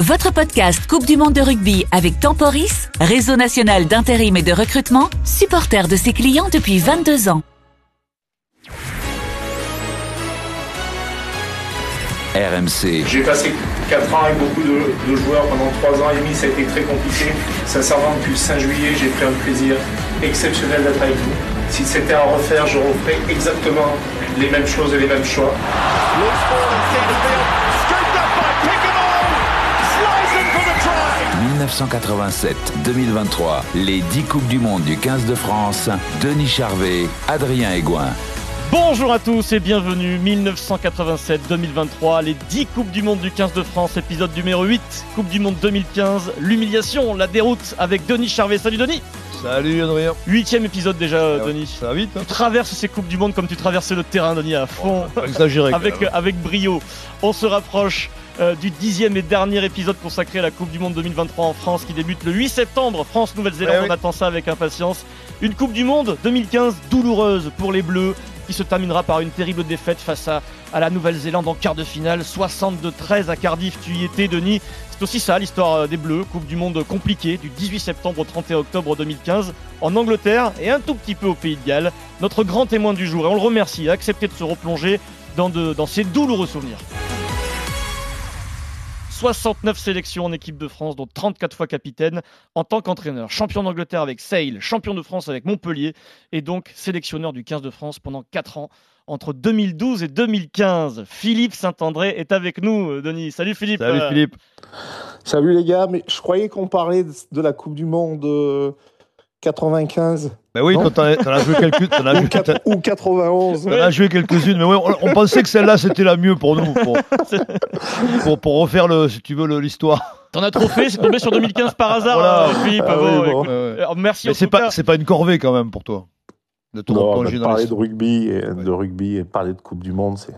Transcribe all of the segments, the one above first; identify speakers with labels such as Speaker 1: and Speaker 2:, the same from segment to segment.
Speaker 1: Votre podcast Coupe du Monde de rugby avec Temporis, réseau national d'intérim et de recrutement, supporter de ses clients depuis 22 ans.
Speaker 2: RMC.
Speaker 3: J'ai passé 4 ans avec beaucoup de, de joueurs pendant 3 ans et demi, ça a été très compliqué. Sincèrement, depuis 5 juillet, j'ai pris un plaisir exceptionnel d'être avec vous. Si c'était à refaire, je referais exactement les mêmes choses et les mêmes choix.
Speaker 2: 1987-2023, les 10 Coupes du Monde du 15 de France, Denis Charvet, Adrien Aigouin.
Speaker 4: Bonjour à tous et bienvenue 1987-2023, les 10 Coupes du Monde du 15 de France, épisode numéro 8, Coupe du Monde 2015, l'humiliation, la déroute avec Denis Charvet. Salut Denis
Speaker 5: Salut Adrien
Speaker 4: Huitième épisode déjà Denis.
Speaker 5: Ça va vite hein
Speaker 4: Tu traverses ces Coupes du Monde comme tu traversais le terrain Denis à fond,
Speaker 5: Pas exagéré
Speaker 4: avec,
Speaker 5: même.
Speaker 4: avec brio. On se rapproche euh, du dixième et dernier épisode consacré à la Coupe du Monde 2023 en France qui débute le 8 septembre. France-Nouvelle-Zélande,
Speaker 5: Eh oui.
Speaker 4: on attend ça avec impatience. Une Coupe du Monde 2015 douloureuse pour les Bleus qui se terminera par une terrible défaite face à, la Nouvelle-Zélande en quart de finale. 62-13 à Cardiff, tu y étais Denis. C'est aussi ça l'histoire euh, des Bleus, Coupe du Monde compliquée du 18 septembre au 31 octobre 2015 en Angleterre et un tout petit peu au Pays de Galles. Notre grand témoin du jour et on le remercie, a accepté de se replonger dans, dans ses douloureux souvenirs. 69 sélections en équipe de France, dont 34 fois capitaine en tant qu'entraîneur. Champion d'Angleterre avec Sale, champion de France avec Montpellier et donc sélectionneur du 15 de France pendant 4 ans entre 2012 et 2015. Philippe Saint-André est avec nous, euh, Denis. Salut Philippe.
Speaker 5: Salut
Speaker 4: Euh,
Speaker 5: Philippe.
Speaker 6: Salut les gars, mais je croyais qu'on parlait de, la Coupe du Monde euh, 95
Speaker 5: Bah oui,
Speaker 6: Non.
Speaker 5: toi, t'en as, t'en as joué quelques, t'en as
Speaker 6: ou,
Speaker 5: joué,
Speaker 6: quatre-
Speaker 5: t'en-
Speaker 6: ou 91.
Speaker 5: t'en as joué quelques-unes, mais ouais, on, on pensait que celle-là c'était la mieux pour nous, pour, pour, pour refaire le, si tu veux, le- l'histoire.
Speaker 4: T'en as trop fait, c'est tombé sur 2015 par hasard,
Speaker 5: Voilà.
Speaker 4: Philippe.
Speaker 6: Ah
Speaker 4: Bon,
Speaker 6: oui, bon.
Speaker 4: écoute,
Speaker 5: Ouais, ouais.
Speaker 4: merci
Speaker 5: Mais c'est pas, c'est pas une corvée quand même pour toi de te
Speaker 6: Non, parler de rugby, et, de rugby et parler de Coupe du Monde, c'est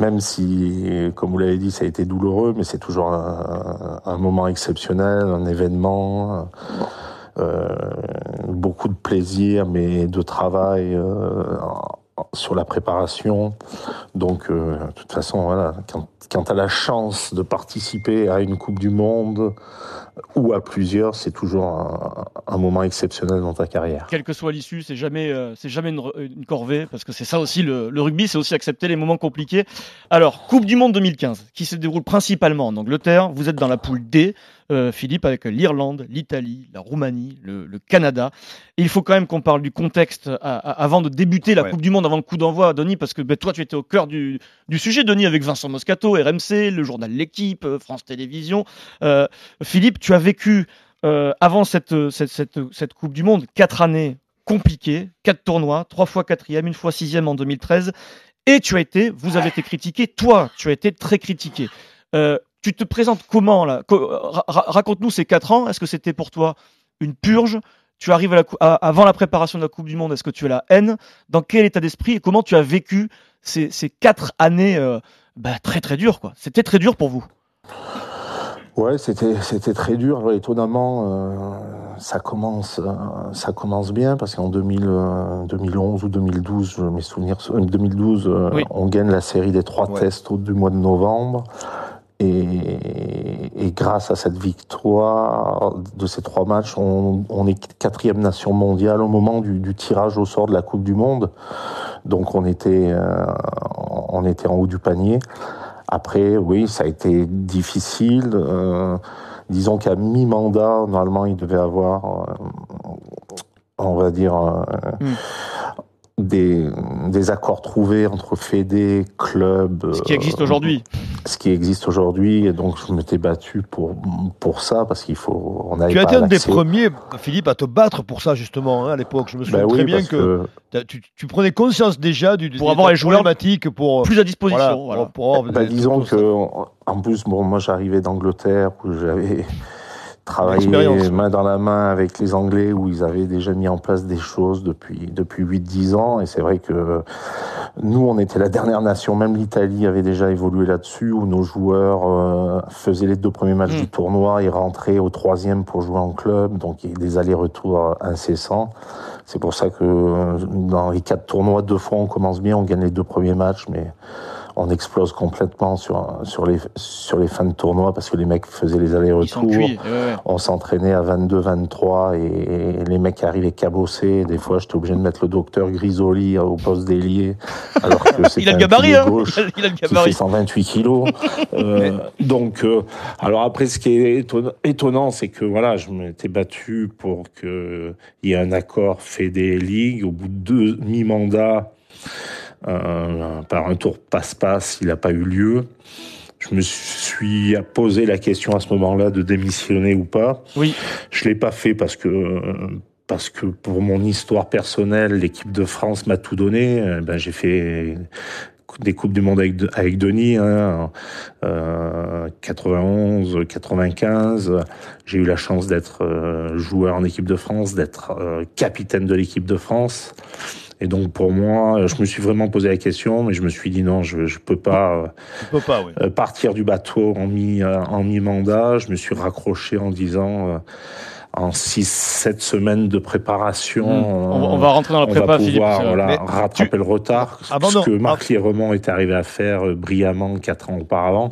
Speaker 6: même si, comme vous l'avez dit, ça a été douloureux, mais c'est toujours un, un moment exceptionnel, un événement, beaucoup de plaisir, mais de travail euh, sur la préparation. Donc, euh, de toute façon, voilà, quand, quand tu as la chance de participer à une Coupe du Monde ou à plusieurs, c'est toujours un, un moment exceptionnel dans ta carrière.
Speaker 4: quelle que soit l'issue, c'est jamais, euh, c'est jamais une, corvée, parce que c'est ça aussi le, le rugby, c'est aussi accepter les moments compliqués. Alors, Coupe du Monde 2015, qui se déroule principalement en Angleterre. Vous êtes dans la poule D, euh, Philippe, avec l'Irlande, l'Italie, la Roumanie, le, le Canada. Et il faut quand même qu'on parle du contexte à- à- avant de débuter la
Speaker 5: Ouais.
Speaker 4: Coupe du Monde, avant le coup d'envoi, Denis, parce que ben, toi, tu étais au cœur du, du sujet, Denis, avec Vincent Moscato, RMC, le journal L'équipe, euh, France Télévisions. Euh, Philippe, tu as vécu euh, avant cette, cette, cette, cette Coupe du Monde quatre années compliquées, quatre tournois, trois fois quatrième, une fois sixième en 2013, et tu as été, vous avez été critiqué, toi, tu as été très critiqué. Euh, tu te présentes comment là? Co- ra- ra- Raconte-nous ces quatre ans. Est-ce que c'était pour toi une purge? Tu arrives avant la préparation de la Coupe du Monde. Est-ce que tu as la haine? Dans quel état d'esprit et comment tu as vécu ces, ces quatre années euh, bah, très très dures quoi? C'était très dur pour vous?
Speaker 6: Ouais, c'était c'était très dur. Ouais, Étonnamment, euh, ça commence euh, ça commence bien parce qu'en 2000, euh, 2011 ou 2012, je mes souvenirs, euh, 2012, euh,
Speaker 4: Oui.
Speaker 6: on gagne la série des trois
Speaker 5: Ouais.
Speaker 6: tests au- du mois de novembre. Et, et grâce à cette victoire de ces trois matchs, on, on est quatrième nation mondiale au moment du, du tirage au sort de la Coupe du Monde. Donc on était, on était en haut du panier. Après, oui, ça a été difficile. Euh, disons qu'à mi-mandat, normalement, il devait avoir, euh, on va dire, euh,
Speaker 4: Mm.
Speaker 6: Des, des accords trouvés entre fédé, club.
Speaker 4: Ce qui
Speaker 6: euh,
Speaker 4: existe aujourd'hui.
Speaker 6: Ce qui existe aujourd'hui. Et donc, je m'étais battu pour, pour ça, parce qu'il faut. On
Speaker 5: Tu as été un des premiers, Philippe, à te battre pour ça justement hein, à l'époque. Je me souviens
Speaker 6: Ben
Speaker 5: très
Speaker 6: oui,
Speaker 5: bien que, tu, tu prenais conscience déjà du,
Speaker 4: Pour
Speaker 5: des-
Speaker 4: avoir
Speaker 5: des
Speaker 4: les joueurs
Speaker 5: pour
Speaker 4: Plus à disposition.
Speaker 5: voilà,
Speaker 4: voilà.
Speaker 5: pour- pour avoir
Speaker 6: Bah,
Speaker 5: des-
Speaker 6: disons que, en plus, bon, moi j'arrivais d'Angleterre où j'avais travaillé
Speaker 5: L'expérience.
Speaker 6: main dans la main avec les Anglais où ils avaient déjà mis en place des choses depuis, depuis 8-10 ans. Et c'est vrai que nous, on était la dernière nation, même l'Italie avait déjà évolué là-dessus, où nos joueurs euh, faisaient les deux premiers matchs
Speaker 4: Mm.
Speaker 6: du tournoi et rentraient au troisième pour jouer en club. Donc il y a des allers-retours incessants. C'est pour ça que euh, dans les quatre tournois, deux fois on commence bien, on gagne les deux premiers matchs, mais on explose complètement sur, sur, les, sur les fins de tournoi parce que les mecs faisaient les allers-retours. On s'entraînait à 22, 23 et, les mecs arrivaient cabossés. Des fois, j'étais obligé de mettre le docteur Grisoli au poste d'ailier.
Speaker 4: Alors que il a le gabarit, hein Il a le
Speaker 6: gabarit. Qui fait 128 kilos. euh, donc, euh, alors après, ce qui est étonnant, c'est que voilà, je m'étais battu pour qu'il y ait un accord fait des ligues. Au bout de deux mi-mandats, euh, par un tour passe-passe, il n'a pas eu lieu. Je me suis posé la question à ce moment-là de démissionner ou pas.
Speaker 4: Oui.
Speaker 6: Je l'ai pas fait parce que parce que pour mon histoire personnelle, l'équipe de France m'a tout donné. Euh, ben j'ai fait des coupes du monde avec, avec Denis, hein, euh, 91, 95. J'ai eu la chance d'être euh, joueur en équipe de France, d'être euh, capitaine de l'équipe de France. Et donc pour moi, je me suis vraiment posé la question, mais je me suis dit non, je je peux pas,
Speaker 4: peux pas oui.
Speaker 6: Euh, partir du bateau en mi en mi mandat. Je me suis raccroché en disant en 6-7 semaines de préparation. Mmh.
Speaker 4: On, va rentrer dans la prépa,
Speaker 6: on va pouvoir, Voilà, rattraper le retard. ce que Marc Liremont est arrivé à faire euh, brillamment 4 ans auparavant.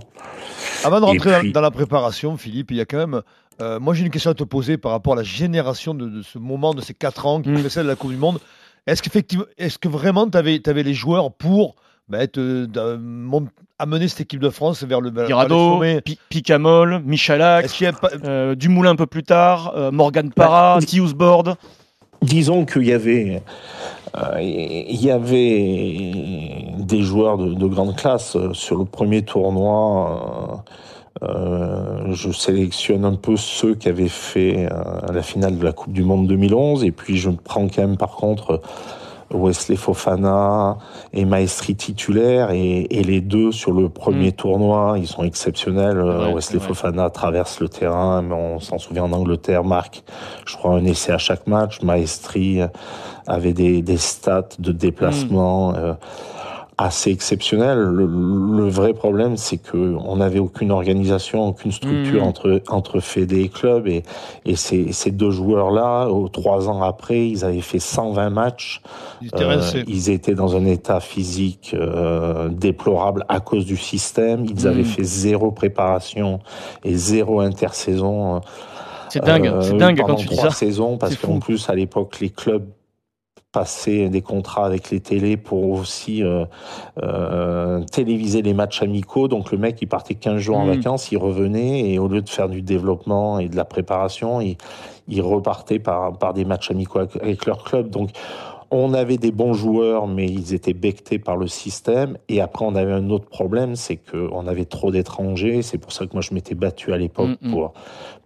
Speaker 5: Avant de rentrer dans la préparation, Philippe, il y a quand même. Euh, moi, j'ai une question à te poser par rapport à la génération de, ce moment, de ces 4 ans qui mmh. précèdent la Coupe du Monde. Est-ce qu'effectivement, est-ce que vraiment tu avais, avais, les joueurs pour bah, amener cette équipe de France vers le,
Speaker 4: Girado, Picamol, Michalak, euh, Dumoulin un peu plus tard, euh, Morgan Parra, bah,
Speaker 6: Disons qu'il y avait, euh, il y avait des joueurs de, de, grande classe sur le premier tournoi. Euh, je sélectionne un peu ceux qui avaient fait la finale de la Coupe du Monde 2011 et puis je prends quand même par contre Wesley Fofana et Maestri titulaire et, et, les deux sur le premier mm. tournoi, ils sont exceptionnels. Wesley Fofana traverse le terrain, mais on s'en souvient en Angleterre, marque, je crois, un essai à chaque match. Maestri avait des, des stats de déplacement. Mm. Euh, assez exceptionnel. Le, vrai problème, c'est que on n'avait aucune organisation, aucune structure mmh. entre entre Fédé et club, et, et ces, ces deux joueurs-là, trois ans après, ils avaient fait 120 matchs. Ils, euh, ils étaient dans un état physique euh, déplorable à cause du système. Ils mmh. avaient fait zéro préparation et zéro intersaison.
Speaker 4: C'est dingue, euh, c'est dingue quand tu dis ça.
Speaker 6: saisons, parce qu'en plus à l'époque les clubs passer des contrats avec les télés pour aussi euh, euh, téléviser les matchs amicaux. Donc le mec, il partait 15 jours en mmh. vacances, il revenait et au lieu de faire du développement et de la préparation, il, il repartait par, par des matchs amicaux avec leur club. Donc on avait des bons joueurs, mais ils étaient bectés par le système. Et après, on avait un autre problème, c'est qu'on avait trop d'étrangers. C'est pour ça que moi, je m'étais battu à l'époque mm, mm. pour,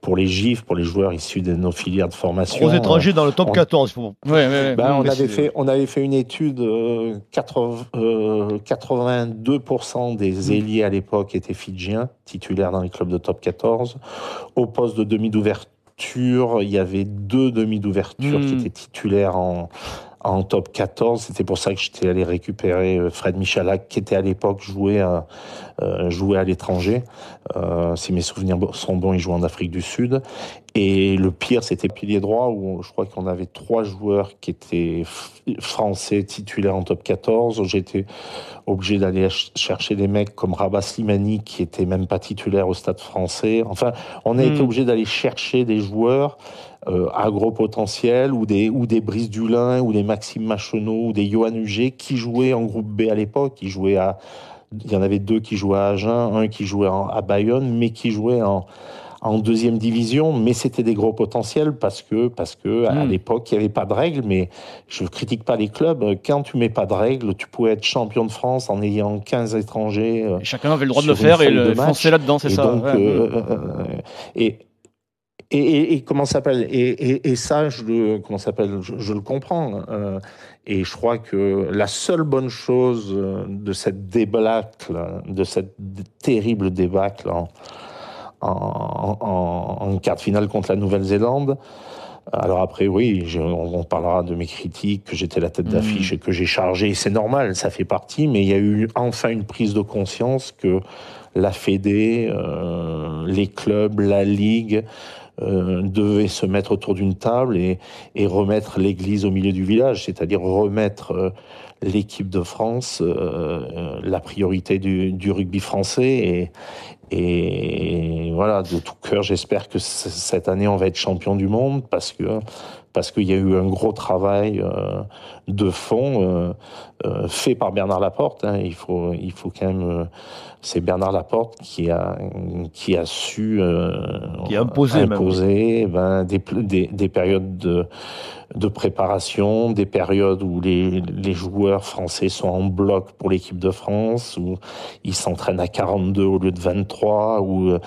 Speaker 6: pour les GIFs, pour les joueurs issus de nos filières de formation.
Speaker 5: Trop d'étrangers dans le top 14.
Speaker 6: Ben, on, avait fait, on avait fait une étude, 82% euh, des mm. ailiers à l'époque étaient fidjiens, titulaires dans les clubs de top 14. Au poste de demi d'ouverture, il y avait deux demi d'ouverture qui étaient titulaires en, en top 14. C'était pour ça que j'étais allé récupérer euh, Fred Michalak, qui était à l'époque joué à, euh, joué à l'étranger. Euh, si mes souvenirs sont bons, il jouait en Afrique du Sud. Et le pire, c'était pilier droit, où je crois qu'on avait trois joueurs qui étaient français titulaires en top 14. J'étais obligé d'aller chercher des mecs comme Rabat Slimani, qui était même pas titulaire au stade français. Enfin, on a été hmm. obligé d'aller chercher des joueurs euh, à gros potentiel, ou des, ou des Brice Dulin, ou des Maxime Machonneau, ou des Johan Huget, qui jouaient en groupe B à l'époque. Qui jouaient à, il y en avait deux qui jouaient à Agen, un qui jouait à Bayonne, mais qui jouaient en, en deuxième division, mais c'était des gros potentiels parce que parce que à hmm. l'époque il n'y avait pas de règles. Mais je critique pas les clubs. Quand tu mets pas de règles, tu pouvais être champion de France en ayant 15 étrangers.
Speaker 4: Euh, chacun avait le droit de le faire et le foncer là-dedans, c'est ça.
Speaker 6: Donc, euh, euh, et et, et, comment s'appelle? Et, ça, je le comment s'appelle? Je, le comprends. Euh, et je crois que la seule bonne chose de cette débâcle, de cette terrible débâcle en, en, en, en quart de finale contre la Nouvelle-Zélande, Alors après, oui, on, parlera de mes critiques, que j'étais la tête d'affiche mmh. et que j'ai chargé. C'est normal, ça fait partie, mais il y a eu enfin une prise de conscience que la Fédé, euh, les clubs, la Ligue euh, devaient se mettre autour d'une table et, et remettre l'église au milieu du village, c'est-à-dire remettre euh, l'équipe de France la priorité du, du, rugby français et, et voilà, de tout cœur, j'espère que cette année on va être champion du monde parce que parce qu'il y a eu un gros travail euh, de fond euh, euh, fait par Bernard Laporte. Hein. Il faut il faut quand même c'est Bernard Laporte qui a qui a su
Speaker 5: qui a imposé,
Speaker 6: imposer ben, des, des, des périodes de de préparation, des périodes où les, les joueurs français sont en bloc pour l'équipe de France, où ils s'entraînent à 42 au lieu de 23, où euh,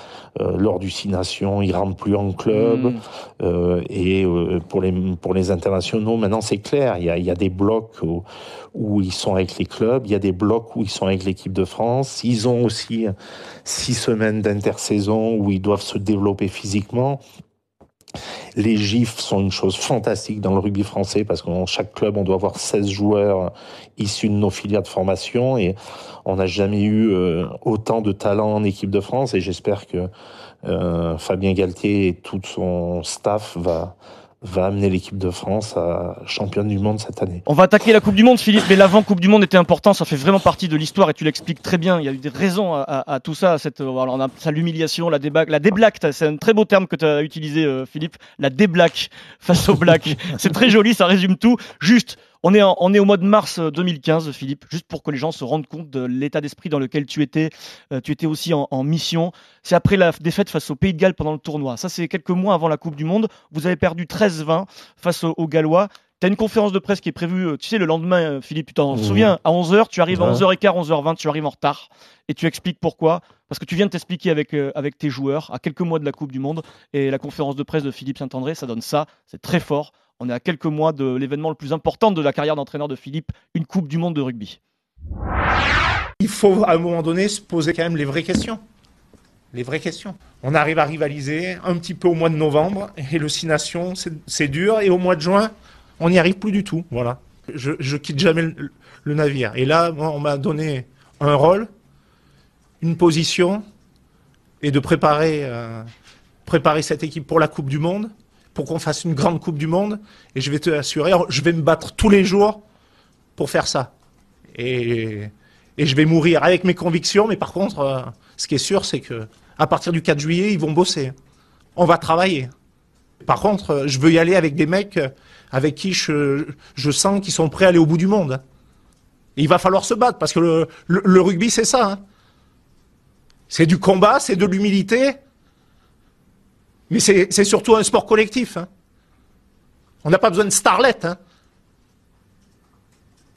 Speaker 6: lors du Six Nations, ils rentrent plus en club. Mm. Euh, et euh, pour, les, pour les internationaux, maintenant c'est clair, il y a, des blocs où, où ils sont avec les clubs, il y a des blocs où ils sont avec l'équipe de France. Ils ont aussi six semaines d'intersaison où ils doivent se développer physiquement. Les gifs sont une chose fantastique dans le rugby français parce qu'en chaque club, on doit avoir 16 joueurs issus de nos filières de formation et on n'a jamais eu euh, autant de talent en équipe de France et j'espère que euh, Fabien Galtier et tout son staff va va amener l'équipe de France à championne du monde cette année.
Speaker 4: On va attaquer la Coupe du Monde, Philippe, mais l'avant Coupe du Monde était important, ça fait vraiment partie de l'histoire et tu l'expliques très bien. Il y a eu des raisons à, tout ça, cette, alors on a ça l'humiliation, la déblaque, la déblaque, c'est un très beau terme que tu as utilisé, euh, Philippe, la déblaque face au black. c'est très joli, ça résume tout. Juste, on est, on est au mois de mars 2015, euh, Philippe, juste pour que les gens se rendent compte de l'état d'esprit dans lequel tu étais. Euh, tu étais aussi en, mission. C'est après la défaite face au Pays de Galles pendant le tournoi. Ça, c'est quelques mois avant la Coupe du Monde. Vous avez perdu 13-20 face aux, Gallois. Tu as une conférence de presse qui est prévue, euh, tu sais, le lendemain, Philippe, tu t'en souviens, à 11h, tu arrives à 11h15, 11h20, tu arrives en retard et tu expliques pourquoi. Parce que tu viens de t'expliquer avec, avec tes joueurs à quelques mois de la Coupe du Monde et la conférence de presse de Philippe Saint-André, ça donne ça, c'est très fort. On est à quelques mois de l'événement le plus important de la carrière d'entraîneur de Philippe, une Coupe du Monde de rugby.
Speaker 3: Il faut à un moment donné se poser quand même les vraies questions. Les vraies questions. On arrive à rivaliser un petit peu au mois de novembre et le Six Nations, c'est dur. Et au mois de juin, on n'y arrive plus du tout. Voilà. Je, je quitte jamais le, navire. Et là, on m'a donné un rôle, une position et de préparer, euh, préparer cette équipe pour la Coupe du Monde pour qu'on fasse une grande Coupe du Monde. Et je vais te assurer, je vais me battre tous les jours pour faire ça. Et, je vais mourir avec mes convictions, mais par contre, euh, ce qui est sûr, c'est que à partir du 4 juillet, ils vont bosser. On va travailler. Par contre, euh, je veux y aller avec des mecs euh, avec qui je, sens qu'ils sont prêts à aller au bout du monde. Il va falloir se battre, parce que le, le, rugby, c'est ça. Hein. C'est du combat, c'est de l'humilité, mais c'est surtout un sport collectif. Hein. On n'a pas besoin de starlet. Hein.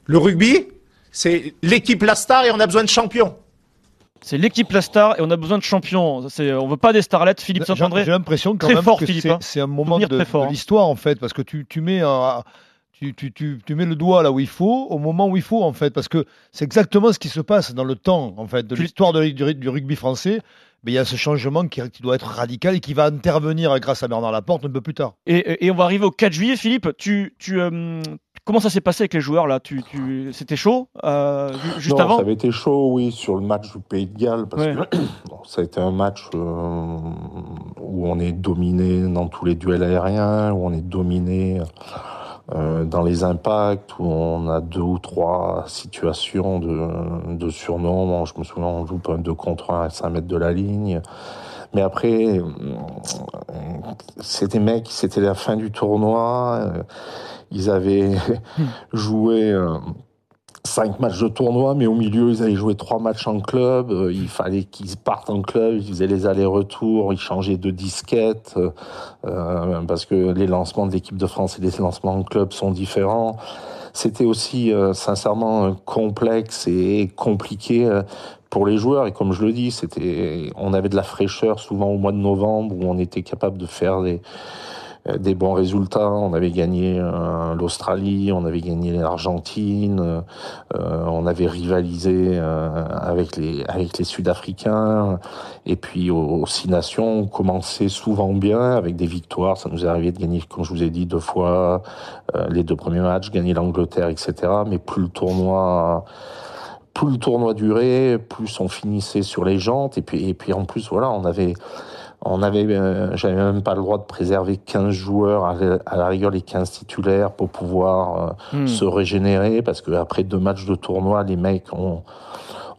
Speaker 3: Le rugby, c'est l'équipe la star et on a besoin de champions.
Speaker 4: C'est l'équipe la star et on a besoin de champions. On veut pas des starlets, Philippe Saint-André.
Speaker 5: J'ai l'impression quand même que hein. c'est un moment de, de l'histoire en fait, parce que tu, tu mets un, tu, tu, tu, tu, mets le doigt là où il faut, au moment où il faut, en fait, parce que c'est exactement ce qui se passe dans le temps, en fait, de l'histoire du, du, rugby français mais il y a ce changement qui, doit être radical et qui va intervenir grâce à Bernard Laporte un peu plus tard.
Speaker 4: Et, on va arriver au 4 juillet, Philippe. Tu, tu, euh, comment ça s'est passé avec les joueurs là? Tu, C'était chaud euh, juste avant?
Speaker 6: Ça avait été chaud, oui, sur le match du Pays de Galles. Parce que, ça a été un match euh, où on est dominé dans tous les duels aériens, où on est dominé euh, dans les impacts où on a deux ou trois situations de, de surnom. je me souviens, on joue un 2 contre 1 à 5 mètres de la ligne. Mais après, euh, c'était mecs, c'était la fin du tournoi. Euh, ils avaient joué cinq matchs de tournoi, mais au milieu, ils avaient joué trois matchs en club. Euh, il fallait qu'ils partent en club, ils faisaient les allers-retours, ils changeaient de disquette, euh, parce que les lancements de l'équipe de France et les lancements en club sont différents. C'était aussi, euh, sincèrement, complexe et compliqué pour les joueurs. Et comme je le dis, c'était, on avait de la fraîcheur souvent au mois de novembre où on était capable de faire des des bons résultats. On avait gagné l'Australie, on avait gagné l'Argentine, on avait rivalisé avec les avec les Sud-Africains. Et puis aux Six Nations, on commençait souvent bien avec des victoires. Ça nous est arrivé de gagner, comme je vous ai dit, deux fois les deux premiers matchs, gagner l'Angleterre, etc. Mais plus le tournoi plus le tournoi durait, plus on finissait sur les jantes. Et puis, et puis en plus, voilà, on avait, on avait, euh, j'avais même pas le droit de préserver 15 joueurs, à la, rigueur les 15 titulaires pour pouvoir euh, hmm. se régénérer, parce que après deux matchs de tournoi, les mecs ont,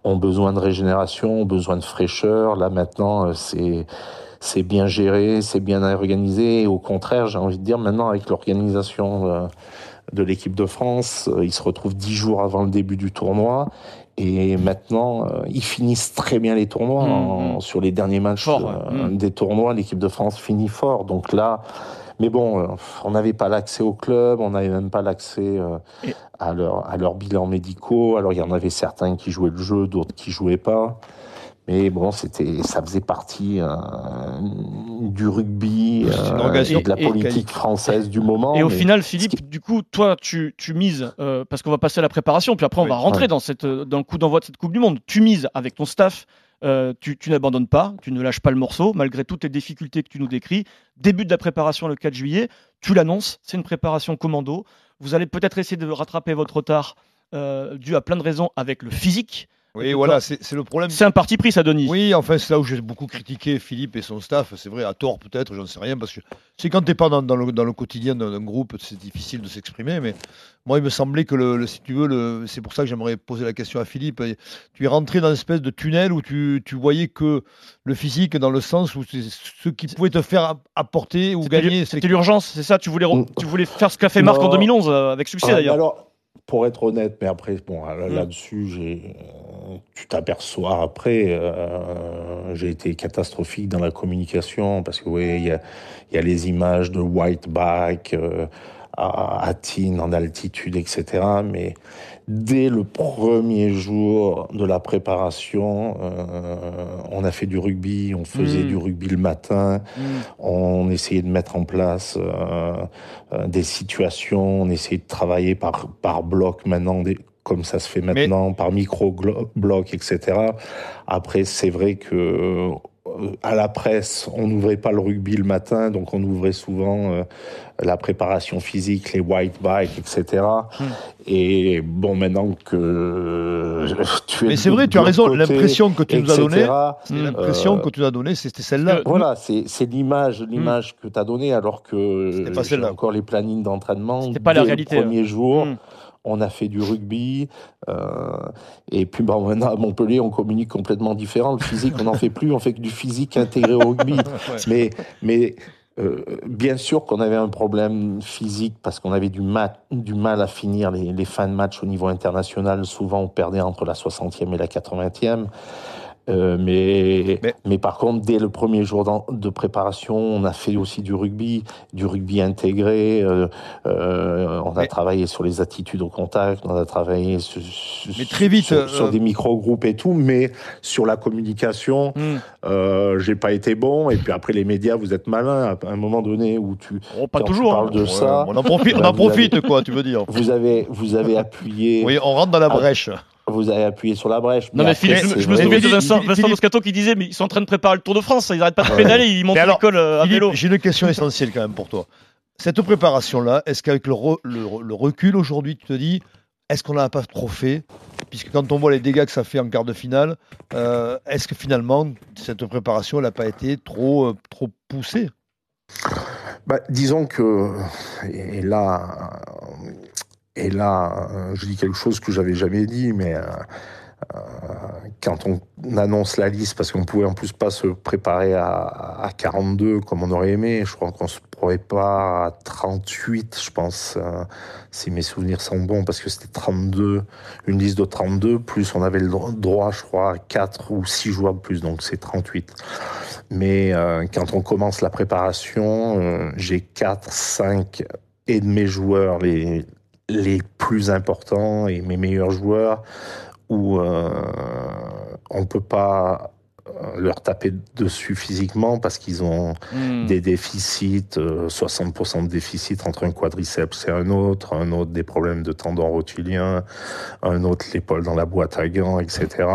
Speaker 6: ont besoin de régénération, ont besoin de fraîcheur. Là maintenant, euh, c'est c'est bien géré, c'est bien organisé. Et au contraire, j'ai envie de dire maintenant avec l'organisation de l'équipe de France, ils se retrouvent dix jours avant le début du tournoi et maintenant, euh, ils finissent très bien les tournois. Mmh, mmh. sur les derniers matchs euh, mmh. des tournois, l'équipe de France finit fort. Donc là, mais bon, euh, on n'avait pas l'accès au club, on n'avait même pas l'accès à, leur, à leurs bilans médicaux. Alors il y en avait certains qui jouaient le jeu, d'autres qui jouaient pas. Mais bon, c'était, ça faisait partie euh, du rugby euh, et de la politique française du moment.
Speaker 4: Et au final, Philippe, du coup, toi, tu, tu mises euh, parce qu'on va passer à la préparation, puis après on va rentrer dans cette, dans le coup d'envoi de cette Coupe du Monde. Tu mises avec ton staff. tu, tu n'abandonnes pas, tu ne lâches pas le morceau, malgré toutes les difficultés que tu nous décris. Début de la préparation le 4 juillet, tu l'annonces, c'est une préparation commando. Vous allez peut-être essayer de rattraper votre retard dû à plein de raisons avec le physique.
Speaker 5: Oui, voilà, c'est le problème.
Speaker 4: C'est un parti pris, ça, Denis.
Speaker 5: Oui, enfin, c'est là où j'ai beaucoup critiqué Philippe et son staff. C'est vrai, à tort peut-être, j'en sais rien, parce que c'est quand tu n'es pas dans, dans, le, dans, le, quotidien d'un groupe, c'est difficile de s'exprimer. Mais moi, il me semblait que, le, si tu veux, c'est pour ça que j'aimerais poser la question à Philippe. Tu es rentré dans une espèce de tunnel où tu, tu voyais que le physique, dans le sens où c'est ce qui pouvait te faire apporter ou gagner.
Speaker 4: C'était l'urgence, c'est ça tu voulais, tu voulais faire ce qu'a fait Marc en 2011, euh, avec succès ah, d'ailleurs
Speaker 6: pour être honnête, mais après, bon, mm. là-dessus, j'ai, tu t'aperçois après, euh, j'ai été catastrophique dans la communication parce que, oui, il y a, y a, les images de whiteback euh, à, à en altitude, etc. Mais dès le premier jour de la préparation, euh, on a fait du rugby, on faisait mm. du rugby le matin, mm. on essayait de mettre en place euh, euh, des situations, on essayait de travailler par, par bloc maintenant, des, comme ça se fait maintenant, par micro-bloc, etc. Après, c'est vrai que à la presse, on n'ouvrait pas le rugby le matin, donc on ouvrait souvent euh, la préparation physique, les white bikes, etc. Hmm. Et bon, maintenant que euh,
Speaker 5: tu es. Mais c'est vrai, tu as raison. L'impression que tu nous as donnée, l'impression que tu as donnée, c'était celle-là.
Speaker 6: Voilà, c'est l'image, hmm. l'image que tu as donnée, alors que j'ai encore les plannings d'entraînement.
Speaker 4: C'était pas la réalité.
Speaker 6: Le premier hein. jour. Hmm on a fait du rugby, euh, et puis bah, maintenant à Montpellier, on communique complètement différent. Le physique, on n'en fait plus, on fait que du physique intégré au rugby. Mais, mais euh, bien sûr qu'on avait un problème physique parce qu'on avait du, du mal à finir les, les fins de match au niveau international. Souvent, on perdait entre la 60e et la 80e. Euh, mais, mais, par contre, dès le premier jour de préparation, on a fait aussi du rugby, du rugby intégré. Euh, euh, on a travaillé sur les attitudes au contact, on a travaillé sur,
Speaker 5: très vite,
Speaker 6: sur, des micro-groupes et tout, mais sur la communication, hmm. j'ai pas été bon. Et puis après, les médias, vous êtes malins à un moment donné où tu,
Speaker 4: oh, pas toujours,
Speaker 6: parles de ça.
Speaker 5: On en profite, on en profite quoi, tu veux dire.
Speaker 6: Vous avez, vous avez appuyé.
Speaker 5: Oui, on rentre dans la brèche
Speaker 6: vous avez appuyé sur la brèche.
Speaker 4: Non, mais, Philippe, je, me souviens de Vincent, Vincent Moscato qui disait mais ils sont en train de préparer le Tour de France, ils n'arrêtent pas de pédaler, ils montent l'école euh, à vélo.
Speaker 5: J'ai une question essentielle quand même pour toi. Cette préparation-là, est-ce qu'avec le, recul aujourd'hui, tu te dis, est-ce qu'on n'a pas trop fait? Puisque quand on voit les dégâts que ça fait en quart de finale, euh, est-ce que finalement, cette préparation n'a pas été trop, euh, trop poussée?
Speaker 6: Bah, Disons que, et là, et là, euh, je dis quelque chose que j'avais jamais dit, mais euh, euh, quand on annonce la liste, parce qu'on pouvait en plus pas se préparer à, à 42 comme on aurait aimé, je crois qu'on se pas à 38, je pense, si mes souvenirs sont bons, parce que c'était 32, une liste de 32, plus on avait le droit, je crois, à 4 ou 6 joueurs de plus, donc c'est 38. Mais quand on commence la préparation, j'ai 4, 5 et de mes joueurs, les, les plus importants et mes meilleurs joueurs où euh, on peut pas leur taper dessus physiquement parce qu'ils ont hmm. des déficits, 60% de déficit entre un quadriceps et un autre, un autre des problèmes de tendon rotulien, un autre l'épaule dans la boîte à gants, etc.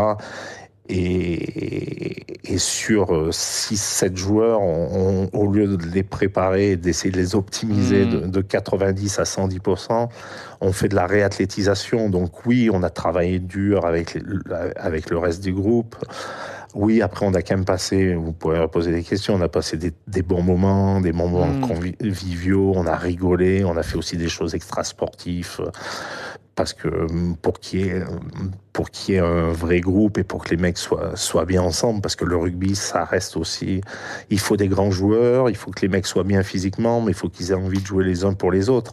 Speaker 6: Et, sur 6-7 euh, joueurs, au lieu de les préparer, d'essayer de les optimiser hmm. de, 90 à 110%, on fait de la réathlétisation. Donc oui, on a travaillé dur avec, avec le reste du groupe. Oui, après, on a quand même passé, vous pouvez poser des questions, on a passé des, bons moments, des moments hmm. conviviaux, on a rigolé, on a fait aussi des choses extra-sportives parce que hum, pour qu'il y ait pour qu'il y un vrai groupe et pour que les mecs soient soient bien ensemble parce que le rugby ça reste aussi il faut des grands joueurs il faut que les mecs soient bien physiquement mais il faut qu'ils aient envie de jouer les uns pour les autres.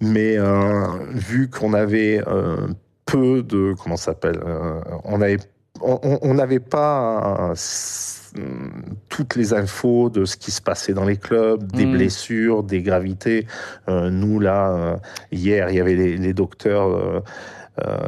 Speaker 6: Mais euh, vu qu'on avait euh, peu de comment s'appelle euh, on avait on n'avait pas toutes les infos de ce qui se passait dans les clubs, des mm. blessures, des gravités. Euh, nous, là, euh, hier, il y avait les, les docteurs euh, euh,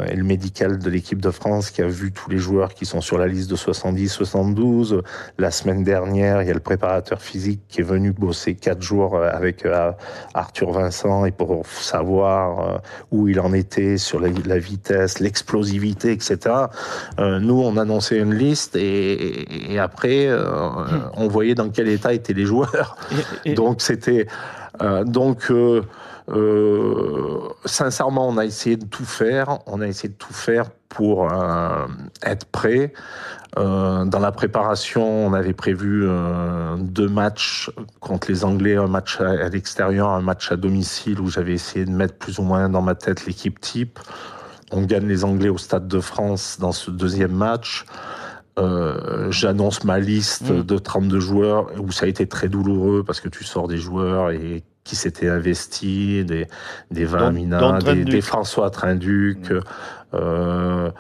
Speaker 6: et le médical de l'équipe de France qui a vu tous les joueurs qui sont sur la liste de 70-72. La semaine dernière, il y a le préparateur physique qui est venu bosser quatre jours euh, avec euh, Arthur Vincent et pour savoir où il en était sur la, vitesse, l'explosivité, etc. nous, on annonçait une liste et, et après, hmm. on voyait dans quel état étaient les joueurs. Donc c'était donc euh, sincèrement, on a essayé de tout faire. On a essayé de tout faire pour euh, être prêt. Euh, dans la préparation, on avait prévu euh, deux matchs contre les Anglais, un match à, l'extérieur, un match à domicile, où j'avais essayé de mettre plus ou moins dans ma tête l'équipe type. On gagne les Anglais au Stade de France dans ce deuxième match. Euh, j'annonce ma liste mmh. de 32 joueurs où ça a été très douloureux parce que tu sors des joueurs et qui s'étaient investis, des, des Valamina, des, des, François Trinduc, mmh. euh,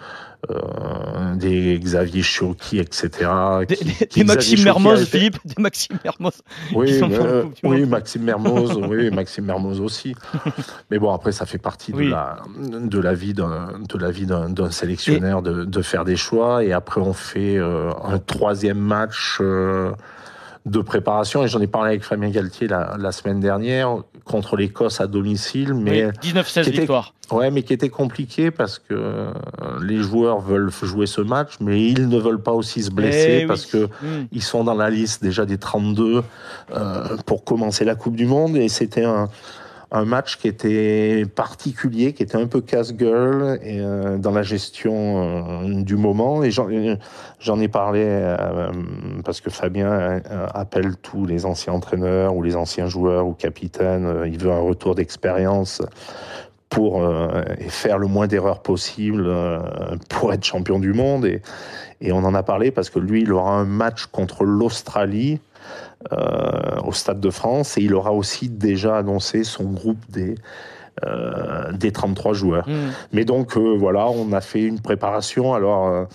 Speaker 6: euh, des Xavier Chiocchi, etc.
Speaker 4: Des, Maxime Mermoz, Philippe, des Maxime Mermoz.
Speaker 6: Oui, oui Maxime Mermoz, oui, Maxime Mermoz aussi. Mais bon, après, ça fait partie de, la, de la vie d'un, de la vie d'un, sélectionneur de, de, faire des choix. Et après, on fait euh, un troisième match. Euh, de préparation et j'en ai parlé avec Fabien Galtier la, la semaine dernière contre l'Écosse à domicile mais
Speaker 4: 19-16 victoires
Speaker 6: ouais mais qui était compliqué parce que euh, les joueurs veulent jouer ce match mais ils ne veulent pas aussi se blesser eh parce que hmm. ils sont dans la liste déjà des 32 euh, pour commencer la Coupe du Monde et c'était un un match qui était particulier, qui était un peu casse-gueule euh, dans la gestion euh, du moment. Et j'en ai parlé euh, parce que Fabien euh, appelle tous les anciens entraîneurs ou les anciens joueurs ou capitaines. il veut un retour d'expérience pour faire le moins d'erreurs possible pour être champion du monde. Et, et on en a parlé parce que lui, il aura un match contre l'Australie euh, au Stade de France et il aura aussi déjà annoncé son groupe des, euh, des 33 joueurs. Hmm. Mais donc euh, voilà, on a fait une préparation. Alors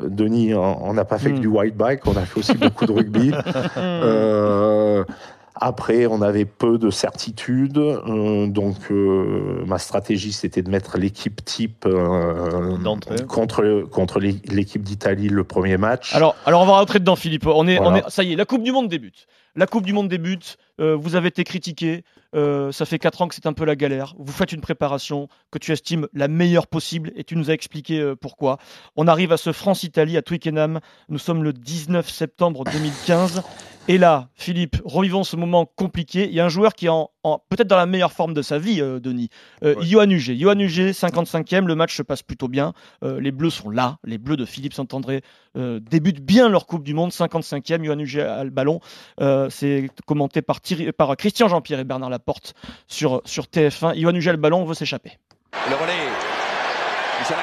Speaker 6: Denis, on n'a pas fait que hmm. du white bike, on a fait aussi beaucoup de rugby. Après, on avait peu de certitudes, euh, donc euh, ma stratégie c'était de mettre l'équipe type euh, contre contre l'équipe d'Italie le premier match.
Speaker 4: Alors, alors on va rentrer dedans, Philippe. On est, on est, ça y est, la Coupe du Monde débute. La Coupe du Monde débute. vous avez été critiqué. ça fait 4 ans que c'est un peu la galère. Vous faites une préparation que tu estimes la meilleure possible et tu nous as expliqué pourquoi. On arrive à ce France-Italie à Twickenham. Nous sommes le 19 septembre 2015. Et là, Philippe, revivons ce moment compliqué. Il y a un joueur qui est en, peut-être dans la meilleure forme de sa vie, euh, Denis. Euh, Johan Huget. Johan Huget, 55e, le match se passe plutôt bien. Euh, les Bleus sont là. Les Bleus de Philippe Saint-André euh, débutent bien leur Coupe du Monde. 55e, Johan Huget a le ballon. C'est commenté par, par Christian Jean-Pierre et Bernard Laporte sur, sur TF1. Johan Huget a le ballon, on veut s'échapper.
Speaker 7: Le relais, Michel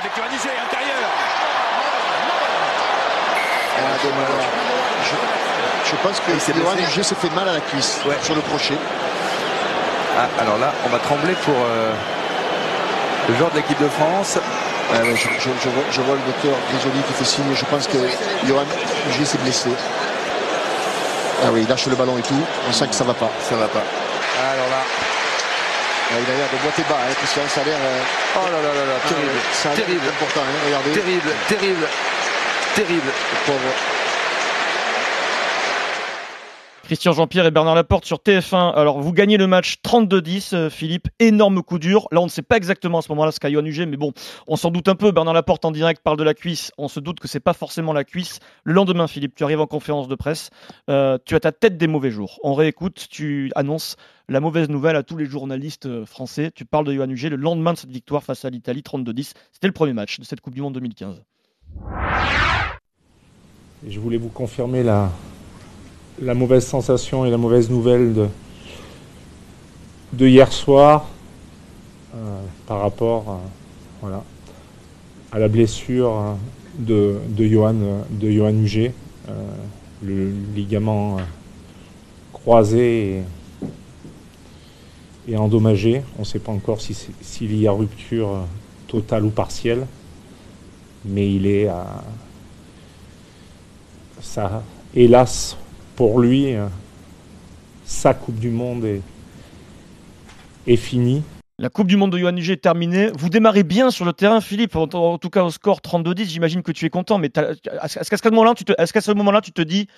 Speaker 7: avec Johan intérieur.
Speaker 8: Ah, je, pense que Johan Huget s'est fait mal à la cuisse sur le crochet.
Speaker 9: Ah, alors là, on va trembler pour euh, le joueur de l'équipe de France.
Speaker 8: je, vois, le docteur Grisoli qui fait signe. Je pense que Johan Huget s'est blessé. Ah oui, il lâche le ballon et tout. On sent que ça va pas.
Speaker 9: Ça va pas.
Speaker 8: Alors là. il a l'air de boiter bas, hein, Christian. Ça a l'air.
Speaker 9: Euh, oh là là là là, terrible.
Speaker 8: Ah, ça a terrible. important, hein, regardez.
Speaker 9: Terrible, terrible. terrible, pauvre
Speaker 4: Christian Jean-Pierre et Bernard Laporte sur TF1. Alors, vous gagnez le match 32-10, euh, Philippe. Énorme coup dur. Là, on ne sait pas exactement à ce moment-là ce qu'a Yohan mais bon, on s'en doute un peu. Bernard Laporte en direct parle de la cuisse. On se doute que c'est pas forcément la cuisse. Le lendemain, Philippe, tu arrives en conférence de presse. Euh, tu as ta tête des mauvais jours. On réécoute. Tu annonces la mauvaise nouvelle à tous les journalistes euh, français. Tu parles de Yohan le lendemain de cette victoire face à l'Italie 32-10. C'était le premier match de cette Coupe du Monde 2015.
Speaker 6: je voulais vous confirmer la, la mauvaise sensation et la mauvaise nouvelle de, de hier soir euh, par rapport à, voilà, à la blessure de, de Johan, de Johan euh, le ligament euh, croisé et, endommagé. On ne sait pas encore s'il si, y a rupture totale ou partielle, mais il est à. Ça, hélas, pour lui, euh, sa Coupe du Monde est, est finie.
Speaker 4: La Coupe du Monde de Johan est terminée. Vous démarrez bien sur le terrain, Philippe. En, tout cas, au score 32-10, j'imagine que tu es content. Mais est-ce qu'à ce moment-là, tu te, est-ce qu'à ce moment-là, tu te dis,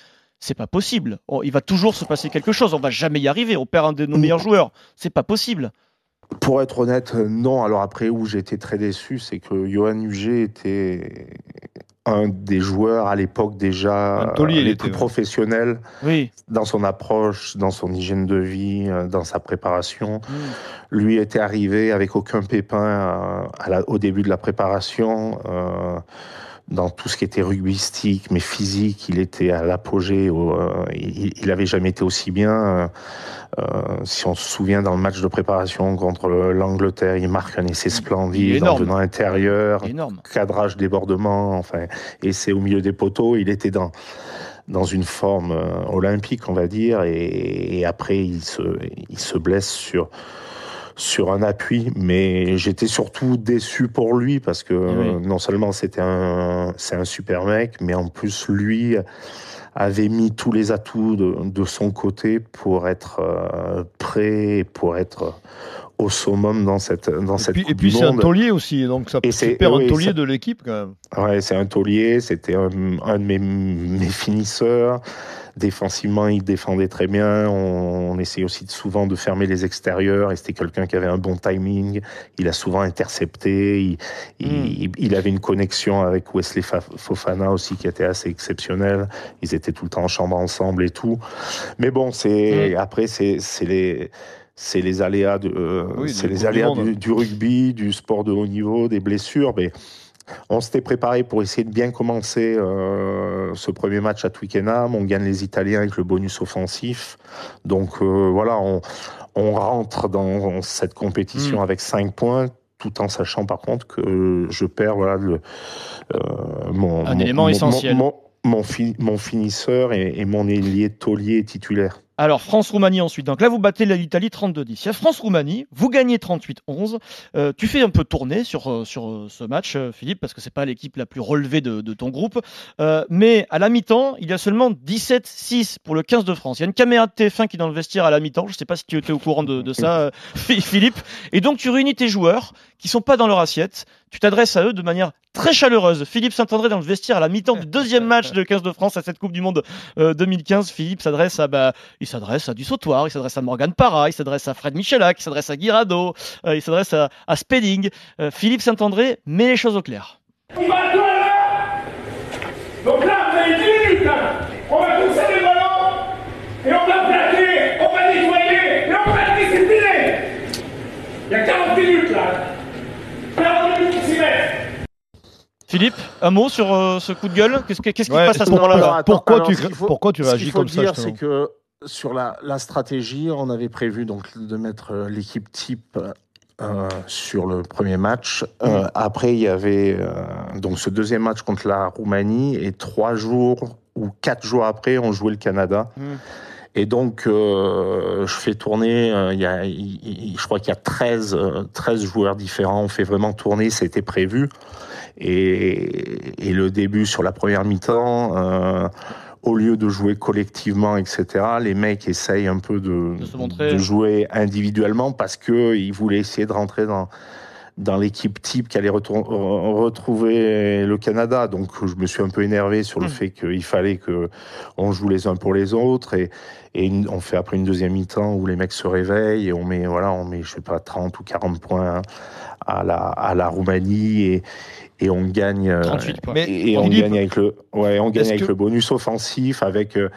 Speaker 4: c'est pas possible. Oh, il va toujours se passer quelque chose. On va jamais y arriver. On perd un de nos meilleurs joueurs. C'est pas possible.
Speaker 6: Pour être honnête, non. Alors après, où j'étais très déçu, c'est que Johan Huget était un des joueurs à l'époque déjà les plus professionnels dans son approche, dans son hygiène de vie, euh, dans sa préparation. Hmm. Lui était arrivé avec aucun pépin euh, au début de la préparation. Euh, dans tout ce qui était rugbystique, mais physique, il était à l'apogée. Euh, il n'avait jamais été aussi bien. Euh, euh, si on se souvient dans le match de préparation contre l'Angleterre, il marque un essai splendide en venant intérieur, cadrage, débordement, enfin, c'est au milieu des poteaux. Il était dans dans une forme olympique, on va dire, et, et après il se il se blesse sur sur un appui, mais j'étais surtout déçu pour lui parce que eh non seulement c'était un, c'est un super mec, mais en plus lui avait mis tous les atouts de, son côté pour être euh, prêt, pour être au summum dans cette dans et cette
Speaker 5: puis, Et puis c'est un taulier aussi, donc ça et super un taulier de l'équipe quand même.
Speaker 6: Ouais, c'est un taulier, c'était un, un, de mes, mes finisseurs. Défensivement, il défendait très bien. On, essayait aussi souvent de fermer les extérieurs. Et c'était quelqu'un qui avait un bon timing. Il a souvent intercepté. Il, hmm. avait une connexion avec Wesley Fofana aussi qui était assez exceptionnelle. Ils étaient tout le temps en chambre ensemble et tout. Mais bon, c'est hmm. après c'est les c'est les aléas de euh, c'est les aléas du, du, rugby, du sport de haut niveau, des blessures. Mais on s'était préparé pour essayer de bien commencer euh, ce premier match à Twickenham. On gagne les Italiens avec le bonus offensif. Donc euh, voilà, on, rentre dans cette compétition hmm. avec 5 points tout en sachant par contre que je perds voilà, le,
Speaker 4: euh, mon, Un élément essentiel.
Speaker 6: Mon, mon, finisseur et, et mon ailier taulier titulaire.
Speaker 4: Alors, France-Roumanie ensuite. Donc là, vous battez l'Italie 32-10. Il y a France-Roumanie, vous gagnez 38-11. Euh, tu fais un peu tourner sur, euh, sur euh, ce match, Philippe, parce que c'est pas l'équipe la plus relevée de, ton groupe. mais à la mi-temps, il y a seulement 17-6 pour le 15 de France. Il y a une caméra de TF1 qui est dans le vestiaire à la mi-temps. Je sais pas si tu étais au courant de, de ça, Philippe. Et donc, tu réunis tes joueurs qui sont pas dans leur assiette. Tu t'adresses à eux de manière très chaleureuse. Philippe Saint-André dans le vestiaire à la mi-temps du deuxième match de 15 de France à cette Coupe du Monde 2015. Philippe s'adresse à, bah, il s'adresse à du sautoir, il s'adresse à Morgan Parra, il s'adresse à Fred Michelac, il s'adresse à Guirado, euh, il s'adresse à, Spedding. Euh, Philippe Saint-André met les choses au clair.
Speaker 10: On va là Donc là, vous avez 10 minutes. On va pousser les ballons et on va plaquer, on va nettoyer et on va discipliner. Il y a 40 minutes là. 40 minutes qui s'y mettent.
Speaker 4: Philippe, un mot sur euh, ce coup de gueule? Qu'est-ce qui passe à ce moment-là?
Speaker 5: pourquoi, tu, pourquoi tu réagis comme
Speaker 6: ça dire, c'est que sur la, stratégie, on avait prévu donc de mettre euh, l'équipe type euh, sur le premier match. Euh, après, il y avait donc ce deuxième match contre la Roumanie et trois jours ou quatre jours après, on jouait le Canada. Mm. Et donc, je fais tourner, il y a, je crois qu'il y a 13, 13 joueurs différents. On fait vraiment tourner, c'était prévu. Et, et, le début sur la première mi-temps, au lieu de jouer collectivement, etc., les mecs essayent un peu de, de, jouer individuellement parce que ils voulaient essayer de rentrer dans dans l'équipe type qui allait retrouver le Canada. Donc je me suis un peu énervé sur le hmm. fait qu'il fallait que on joue les uns pour les autres et, et on fait après une deuxième mi-temps où les mecs se réveillent et on met voilà on met je sais pas 30 ou 40 points à la à la Roumanie et et on gagne
Speaker 4: 38 points.
Speaker 6: et, on gagne avec le ouais on gagne avec le bonus offensif avec euh,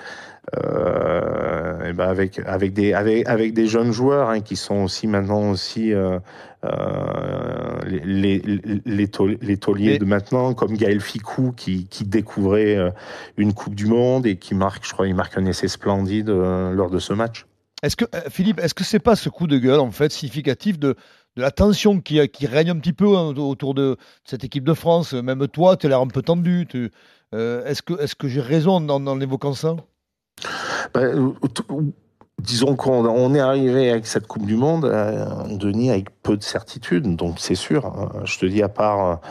Speaker 6: et ben avec avec des avec avec des jeunes joueurs hein, qui sont aussi maintenant aussi euh, euh, les, les, les, tauliers de maintenant, comme Gaël Ficou qui, qui découvrait euh, une Coupe du Monde et qui marque, je crois, il marque un essai splendide euh, lors de ce match.
Speaker 5: Est-ce que Philippe, est-ce que c'est pas ce coup de gueule en fait significatif de de la tension qui, qui règne un petit peu hein, autour de cette équipe de France? Même toi, tu as l'air un peu tendu. est-ce que est-ce que j'ai raison en, en évoquant ça?
Speaker 6: Ben, disons qu'on on est arrivé avec cette Coupe du Monde, euh, Denis, avec peu de certitude. Donc c'est sûr, euh, je te dis à part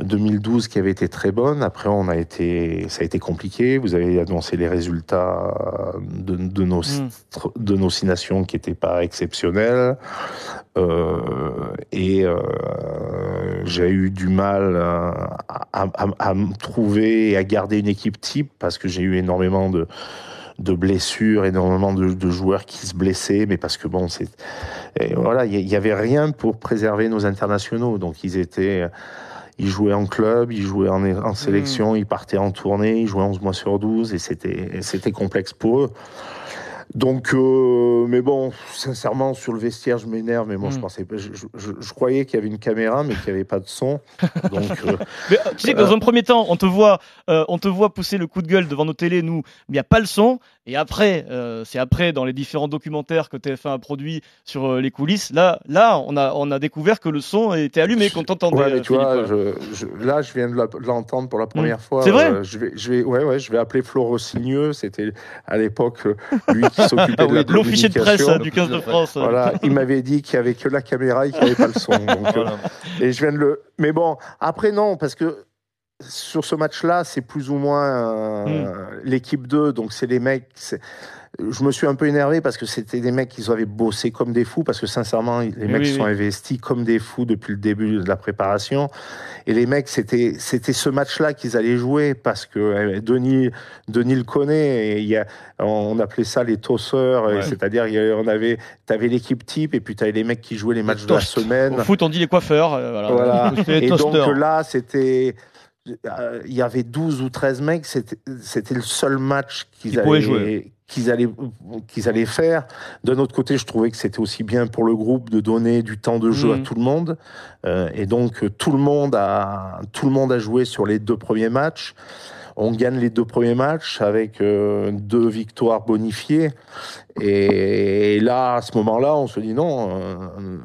Speaker 6: 2012 euh, qui avait été très bonne. Après, on a été, ça a été compliqué. Vous avez annoncé les résultats de, de nos mm. de nos six nations qui n'étaient pas exceptionnels. Euh, et euh, j'ai eu du mal à, à, à, me trouver et à garder une équipe type parce que j'ai eu énormément de de blessures, énormément de, de, joueurs qui se blessaient, mais parce que bon, c'est voilà, il y, avait rien pour préserver nos internationaux, donc ils étaient ils jouaient en club, ils jouaient en, en sélection, mmh. ils partaient en tournée, ils jouaient 11 mois sur 12 et c'était c'était complexe pour eux. Donc, euh, mais bon, sincèrement, sur le vestiaire, je m'énerve. Mais moi, je hmm. pensais, je, je, je croyais qu'il y avait une caméra, mais qu'il n'y avait pas de son. Donc,
Speaker 4: euh, mais, euh, tu sais, dans un premier temps, on te voit, euh, on te voit pousser le coup de gueule devant nos télés, nous, mais il n'y a pas le son. Et après, c'est après dans les différents documentaires que TF1 a produit sur les coulisses. Là, là, on a, on a découvert que le son était allumé, qu'on t'entendait.
Speaker 6: Ouais, mais tu vois, je, là, je viens de l'entendre pour la première hmm. fois.
Speaker 4: C'est vrai.
Speaker 6: je vais, je vais, ouais, ouais, je vais appeler Flo Rossigneux. C'était à l'époque lui qui s'occupait de la
Speaker 4: L'officier de presse du 15 de France.
Speaker 6: Voilà, il m'avait dit qu'il y avait que la caméra et qu'il n'y avait pas le son. Donc, voilà. et je viens de le. Mais bon, après non, parce que sur ce match-là, c'est plus ou moins euh, mm. l'équipe 2, donc c'est les mecs. Je me suis un peu énervé parce que c'était des mecs qui avaient bossé comme des fous, parce que sincèrement, les mecs sont investis comme des fous depuis le début de la préparation. Et les mecs, c'était c'était ce match-là qu'ils allaient jouer parce que eh, Denis Denis le connaît. Et il y a, on appelait ça les tosseurs, c'est-à-dire on avait t'avais l'équipe type et puis t'avais les mecs qui jouaient les matchs de la semaine.
Speaker 4: Au foot, on dit les coiffeurs. Euh, voilà.
Speaker 6: voilà. et donc là, c'était euh, il y avait 12 ou 13 mecs, c'était le seul match qu'ils allaient, qu'ils allaient, qu'ils allaient faire. D'un autre côté, je trouvais que c'était aussi bien pour le groupe de donner du temps de jeu à mmh. tout le monde. Euh, et donc, tout le monde a, tout le monde a joué sur les deux premiers matchs. On gagne les deux premiers matchs avec euh, deux victoires bonifiées. Et, là, à ce moment-là, on se dit non. Euh,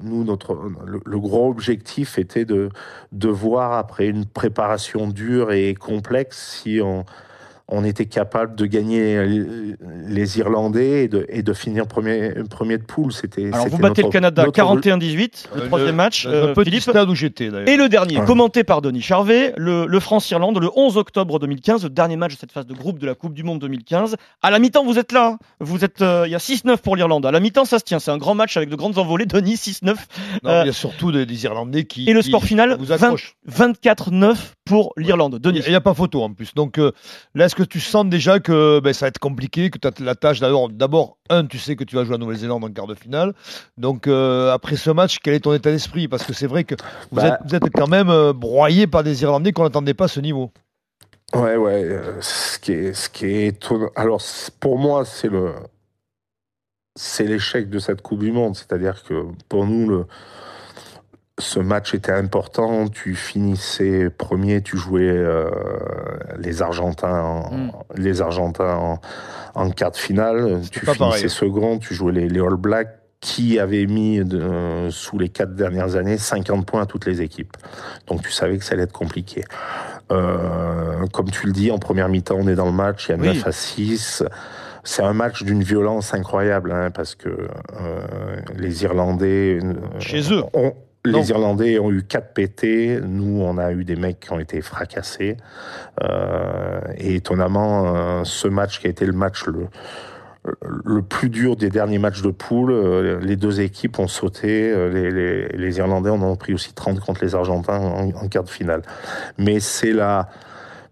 Speaker 6: nous, notre le, gros objectif était de de voir après une préparation dure et complexe si on on était capable de gagner les Irlandais et de, et de finir premier, premier de poule. C'était.
Speaker 4: Alors vous battez le Canada 41-18, le troisième match.
Speaker 5: Le euh, petit stade où j'étais
Speaker 4: Et le dernier, commenté par Denis Charvet, le, le France-Irlande, le 11 octobre 2015, le dernier match de cette phase de groupe de la Coupe du Monde 2015. À la mi-temps, vous êtes là. Hein. Vous êtes, euh, il y a 6-9 pour l'Irlande. À la mi-temps, ça se tient. C'est un grand match avec de grandes envolées. Denis 6-9.
Speaker 5: Euh, il y a surtout des, Irlandais qui.
Speaker 4: Et le score final, 24-9 pour l'Irlande. Denis.
Speaker 5: Il n'y a pas photo en plus. Donc là, est-ce que tu sens déjà que ben, ça va être compliqué, que tu as la tâche d'abord, d'abord, un, tu sais que tu vas jouer à Nouvelle-Zélande en quart de finale. Donc euh, après ce match, quel est ton état d'esprit? Parce que c'est vrai que vous, bah êtes, quand même euh, broyé par des Irlandais qu'on n'attendait pas à ce niveau.
Speaker 6: Ouais, ouais. Euh, ce qui est, ce qui est étonnant. Alors pour moi, c'est le, c'est l'échec de cette Coupe du Monde. C'est-à-dire que pour nous, le ce match était important. Tu finissais premier, tu jouais euh, les Argentins, en, mm. les Argentins en, en quart de finale. Tu finissais second, tu jouais les, All Blacks qui avaient mis euh, sous les quatre dernières années 50 points à toutes les équipes. Donc tu savais que ça allait être compliqué. Euh, comme tu le dis, en première mi-temps, on est dans le match, il y a 9 à 6 c'est un match d'une violence incroyable hein, parce que euh, les Irlandais
Speaker 4: chez eux
Speaker 6: ont, les Irlandais ont eu 4 PT, nous on a eu des mecs qui ont été fracassés. Euh, et étonnamment, euh, ce match qui a été le match le, le plus dur des derniers matchs de poule. Euh, les deux équipes ont sauté. Les, les, les Irlandais en ont pris aussi 30 contre les Argentins en, en quart de finale. Mais c'est la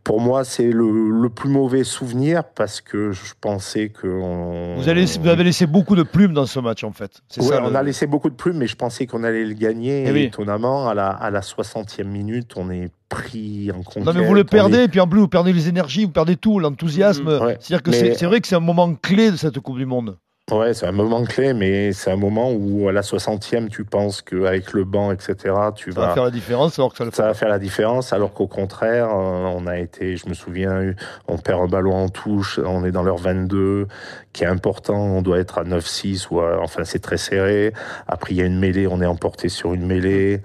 Speaker 6: pour moi, c'est le, le, plus mauvais souvenir parce que je pensais que. On...
Speaker 5: Vous, avez laissé, vous avez laissé beaucoup de plumes dans ce match, en fait.
Speaker 6: Ça, on le... a laissé beaucoup de plumes, mais je pensais qu'on allait le gagner. Et, et oui. étonnamment, à la, à la 60e minute, on est pris en compte.
Speaker 5: Non, mais vous le perdez, est... et puis en plus, vous perdez les énergies, vous perdez tout, l'enthousiasme. Mmh, ouais. C'est-à-dire que mais... c'est vrai que c'est un moment clé de cette Coupe du Monde.
Speaker 6: Ouais, c'est un moment clé, mais c'est un moment où à la 60e, tu penses qu'avec le banc, etc., tu
Speaker 5: ça vas... va faire la différence. Alors que ça,
Speaker 6: ça va faire la différence, alors qu'au contraire, on a été, je me souviens, on perd un ballon en touche, on est dans l'heure 22, qui est important, on doit être à 9-6, ou à, enfin c'est très serré. Après, il y a une mêlée, on est emporté sur une mêlée.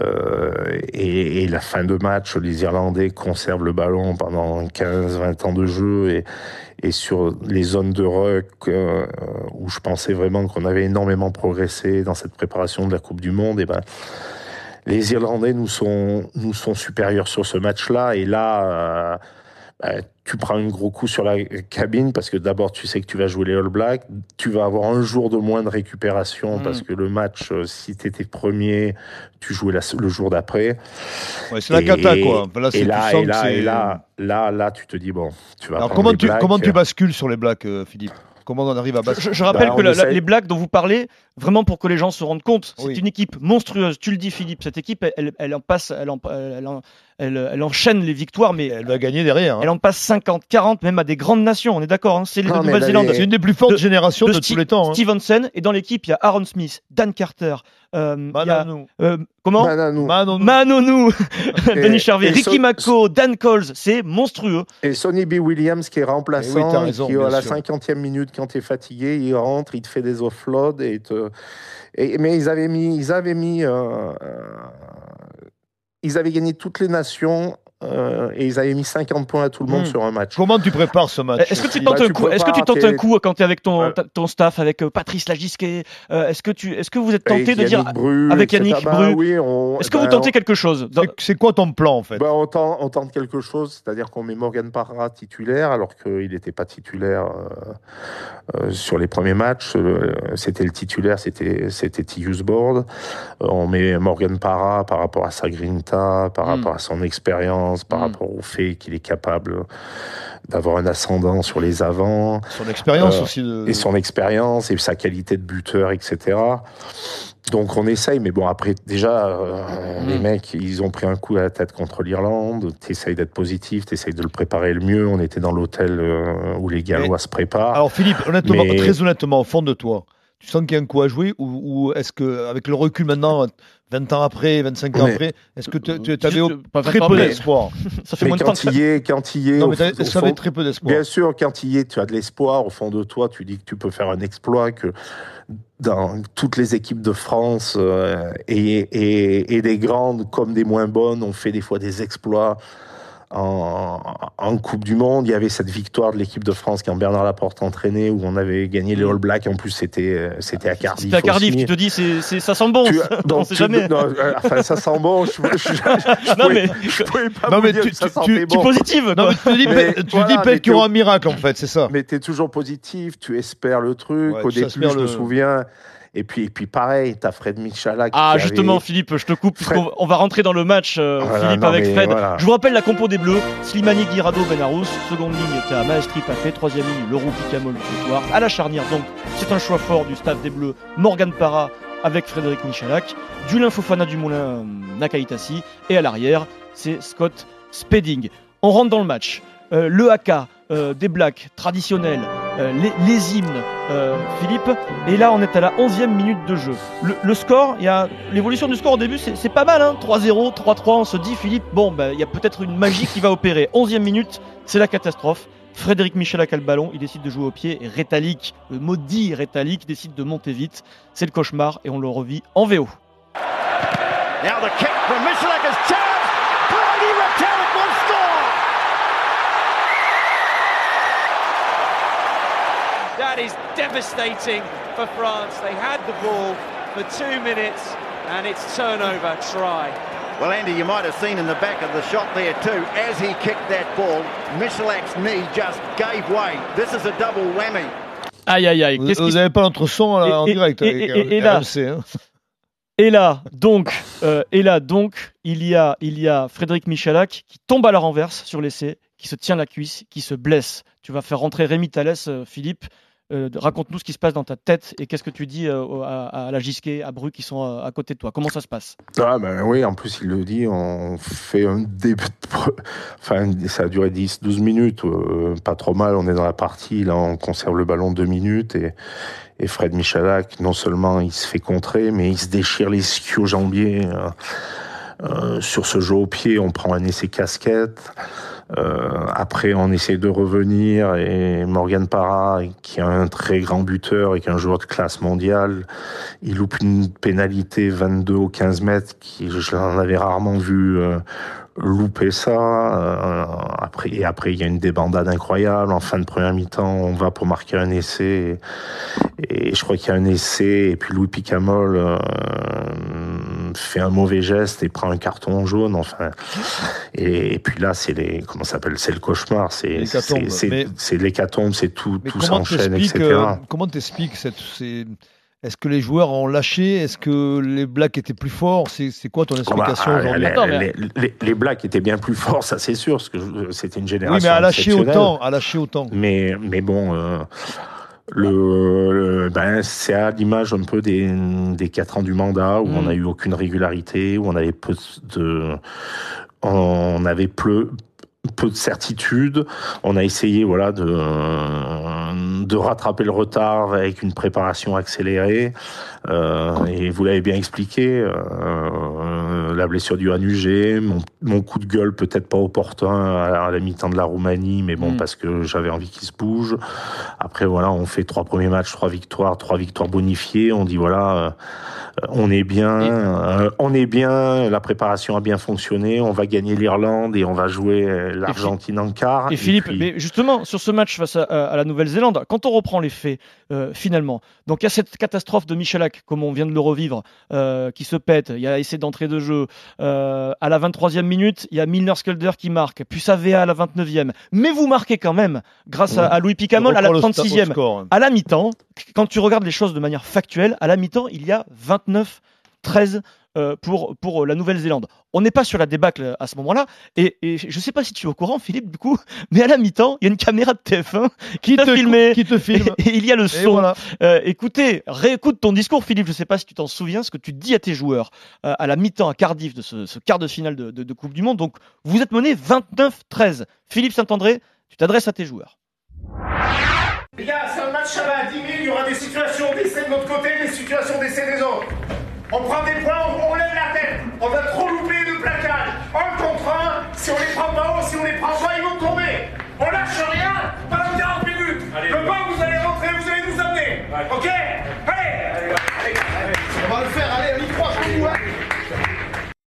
Speaker 6: Euh, et, et, la fin de match, les Irlandais conservent le ballon pendant 15-20 ans de jeu, et, et sur les zones de ruck euh, où je pensais vraiment qu'on avait énormément progressé dans cette préparation de la Coupe du Monde, et ben les Irlandais nous sont nous sont supérieurs sur ce match-là. Et là euh, tu prends un gros coup sur la cabine parce que d'abord tu sais que tu vas jouer les All Blacks, tu vas avoir un jour de moins de récupération mmh. parce que le match, si tu étais premier, tu jouais la, le jour d'après.
Speaker 5: Ouais, c'est la cata quoi.
Speaker 6: Là, et, là, et, là, et là, là, là, tu te dis bon, tu vas.
Speaker 5: Alors comment tu, comment tu bascules sur les Blacks, euh, Philippe? Comment on arrive à battre
Speaker 4: Je, je rappelle bah, que la, les blagues dont vous parlez, vraiment pour que les gens se rendent compte, c'est oui. une équipe monstrueuse. Tu le dis, Philippe. Cette équipe, elle, elle en passe, elle, en, elle, en, elle, elle, enchaîne les victoires, mais
Speaker 5: elle va gagner derrière. Hein.
Speaker 4: Elle en passe 50, 40, même à des grandes nations. On est d'accord. Hein c'est
Speaker 5: de Nouvelle-Zélande. C'est une des plus fortes de, générations de, de tous les temps. Hein.
Speaker 4: Stevenson et dans l'équipe, il y a Aaron Smith, Dan Carter. Euh,
Speaker 5: Manonou.
Speaker 4: Y a, euh, comment
Speaker 6: Manonou.
Speaker 4: Manonou. Manonou. Denis Charvet, Ricky so Mako, Dan Coles, c'est monstrueux.
Speaker 6: Et Sonny B. Williams qui est remplaçant, oui, raison, qui à la cinquantième minute, quand tu es fatigué, il rentre, il te fait des offloads et te et, mais ils avaient mis, ils avaient mis, euh, euh, ils avaient gagné toutes les nations euh, et ils avaient mis 50 points à tout le monde mmh. sur un match.
Speaker 5: Comment tu prépares ce match
Speaker 4: Est-ce que tu tentes bah, un coup Est-ce que tu tentes un coup quand tu es avec ton, ton staff, avec euh, Patrice Lagisquet euh, Est-ce que tu, est-ce que vous êtes tenté de dire
Speaker 6: Bru,
Speaker 4: avec Yannick
Speaker 6: bah,
Speaker 4: Bru
Speaker 6: oui, on,
Speaker 4: Est-ce que
Speaker 6: bah,
Speaker 4: vous tentez quelque chose
Speaker 5: C'est quoi ton plan en fait
Speaker 6: bah, on, tente, on, tente, quelque chose, c'est-à-dire qu'on met Morgan Parra titulaire alors qu'il n'était pas titulaire euh, sur les premiers matchs. C'était le titulaire, c'était c'était Tius Board. on met Morgan Parra par rapport à sa grinta, par mmh. rapport à son expérience, par mmh. rapport au fait qu'il est capable d'avoir un ascendant sur les avants.
Speaker 5: Son expérience euh, aussi. De...
Speaker 6: Et son expérience et sa qualité de buteur, etc. Donc on essaye, mais bon, après, déjà, euh, mmh. les mecs, ils ont pris un coup à la tête contre l'Irlande. T'essayes d'être positif, t'essayes de le préparer le mieux. On était dans l'hôtel euh, où les Gallois mais... se préparent.
Speaker 5: Alors Philippe, honnêtement, mais... très honnêtement, au fond de toi, tu sens qu'il y a un coup à jouer ou, ou est-ce que avec le recul maintenant 20 ans après 25 ans mais, après est-ce que tu avais très peu d'espoir?
Speaker 6: Ça fait mais moins quand de temps il est quand il est
Speaker 5: non, mais ça avait très peu d'espoir.
Speaker 6: Bien sûr quand il est tu as de l'espoir. Au fond de toi tu dis que tu peux faire un exploit que dans toutes les équipes de France euh, et, et, et des grandes comme des moins bonnes ont fait des fois des exploits en, en, Coupe du Monde. Il y avait cette victoire de l'équipe de France quand Bernard Laporte entraînait, où on avait gagné les All Blacks. En plus, c'était c'était à Cardiff.
Speaker 4: C'était à Cardiff. Aussi. Tu te dis, c'est, c'est ça sent bon. Tu, donc, on sait jamais.
Speaker 6: Non, euh, enfin, ça sent bon. Je, je, je, je non, mais, je pouvais pas non, mais tu,
Speaker 4: ça tu, bon. tu positive.
Speaker 5: Non, mais tu dis, mais, tu voilà, dis qu'il y aura un miracle en fait, c'est ça.
Speaker 6: Mais tu es toujours positif. Tu espères le truc. Ouais, Au début, je le... me souviens. Et puis, et puis pareil, t'as Fred Michalak.
Speaker 4: Ah, justement, avait... Philippe, je te coupe, Fred... puisqu'on on va rentrer dans le match, euh, voilà, Philippe, non, avec Fred. Voilà. Je vous rappelle la compo des Bleus Slimani, Guirado, Benarous. Seconde ligne, t'as Maestri Pafé. Troisième ligne, le Roupi Camol ce soir. À la charnière, donc, c'est un choix fort du staff des Bleus. Morgan Parra avec Frédéric Michalak. Du Fofana du Moulin euh, Nakaitasi. Et à l'arrière, c'est Scott Spedding. On rentre dans le match. Euh, le haka euh, des blacks traditionnels, euh, les, hymnes, euh, Philippe. Et là, on est à la 11e minute de jeu. Le, score, il y a l'évolution du score au début, c'est pas mal, hein 3-0, 3-3. On se dit, Philippe, bon, bah, il y a peut-être une magie qui va opérer. 11e minute, c'est la catastrophe. Frédéric Michel a le ballon, il décide de jouer au pied et Rétalic, le maudit Rétalic, décide de monter vite. C'est le cauchemar et on le revit en VO. Now the kick from Michalak is charged. Brady Rétalic will score.
Speaker 11: That is devastating for France. They had the ball for two minutes and it's turnover try.
Speaker 12: Well, Andy, you might have seen in the back of the shot there too, as he kicked that ball, Michalak's knee just gave way. This is a double whammy.
Speaker 4: Aïe, aïe, aïe.
Speaker 5: Vous n'avez pas notre son en direct.
Speaker 4: Et, là, hein. et là, donc, euh, et là, donc, il y a, il y a Frédéric Michalak qui tombe à la renverse sur l'essai, qui se tient la cuisse, qui se blesse. Tu vas faire rentrer Rémi Thalès, euh, Philippe. Euh, raconte-nous ce qui se passe dans ta tête et qu'est-ce que tu dis euh, à, la Gisquet, à Bru qui sont euh, à côté de toi. Comment ça se passe?
Speaker 6: Ah ben Oui, en plus il le dit, on fait un début. Enfin, ça a duré 10-12 minutes, pas trop mal, on est dans la partie, là on conserve le ballon deux minutes et, et Fred Michalak, non seulement il se fait contrer, mais il se déchire les ischio-jambiers. sur ce jeu au pied, on prend un essai casquette. Euh, après, on essaie de revenir et Morgan Parra, qui est un très grand buteur et qui est un joueur de classe mondiale, il loupe une pénalité 22 ou 15 mètres qui, je l'en avais rarement vu euh, louper ça. Euh, après, et après, il y a une débandade incroyable. En fin de première mi-temps, on va pour marquer un essai. Et, je crois qu'il y a un essai. Et puis Louis Picamol euh, fait un mauvais geste et prend un carton jaune. Enfin, et, puis là, c'est les comment s'appelle C'est le cauchemar. C'est c'est l'hécatombe. C'est tout, tout s'enchaîne, etc. Euh,
Speaker 5: comment t'expliques cette est-ce que les joueurs ont lâché? Est-ce que les Blacks étaient plus forts? C'est quoi ton explication bah,
Speaker 6: aujourd'hui? les, les, Blacks étaient bien plus forts, ça c'est sûr, parce que c'était une génération. Oui,
Speaker 5: mais à lâcher autant, à lâcher autant.
Speaker 6: Mais, mais bon, euh, le, ben, c'est à l'image un peu des, des quatre ans du mandat où on n'a mm. eu aucune régularité, où on avait peu de, on avait peu, peu de certitude. On a essayé voilà de de rattraper le retard avec une préparation accélérée. Euh, et vous l'avez bien expliqué, euh, la blessure du Hanugé, mon, mon coup de gueule peut-être pas opportun à, la mi-temps de la Roumanie, mais bon mm. parce que j'avais envie qu'il se bouge. Après voilà, on fait trois premiers matchs, trois victoires, trois victoires bonifiées. On dit voilà. Euh, on est bien, euh, on est bien, la préparation a bien fonctionné, on va gagner l'Irlande et on va jouer euh, l'Argentine en quart.
Speaker 4: Et, Philippe, mais justement, sur ce match face à, la Nouvelle-Zélande, quand on reprend les faits, euh, finalement, donc il y a cette catastrophe de Michalak, comme on vient de le revivre, qui se pète, il y a essai d'entrée de jeu, à la 23e minute, il y a Milner Skulder qui marque, puis Savea à la 29e, mais vous marquez quand même, grâce à, Louis Picamol à la 36e, à la mi-temps, quand tu regardes les choses de manière factuelle, à la mi-temps, il y a 29 13 euh, pour, pour la Nouvelle-Zélande. On n'est pas sur la débâcle à ce moment-là. Et, je ne sais pas si tu es au courant, Philippe, du coup, mais à la mi-temps, il y a une caméra de TF1 qui te filme.
Speaker 5: Qui te filme.
Speaker 4: Et, il y a le son. Euh, écoutez, réécoute ton discours, Philippe. Je ne sais pas si tu t'en souviens, ce que tu dis à tes joueurs euh, à la mi-temps à Cardiff de ce, quart de finale de, de Coupe du Monde. Donc, vous êtes mené 29-13. Philippe Saint-André, tu t'adresses à tes joueurs.
Speaker 10: Les gars, c'est un match, à 10 000, il y aura des situations d'essai de notre côté, des situations d'essai des autres. On prend des points, on, lève la tête. On va trop louper de plaquage. Un contre un, si on les prend pas haut, si on les prend pas, ils vont tomber. On lâche rien pendant 40 minutes. Le pas, vous allez rentrer, vous allez nous amener. Ok? Allez. allez, On va le faire, allez, on y croit,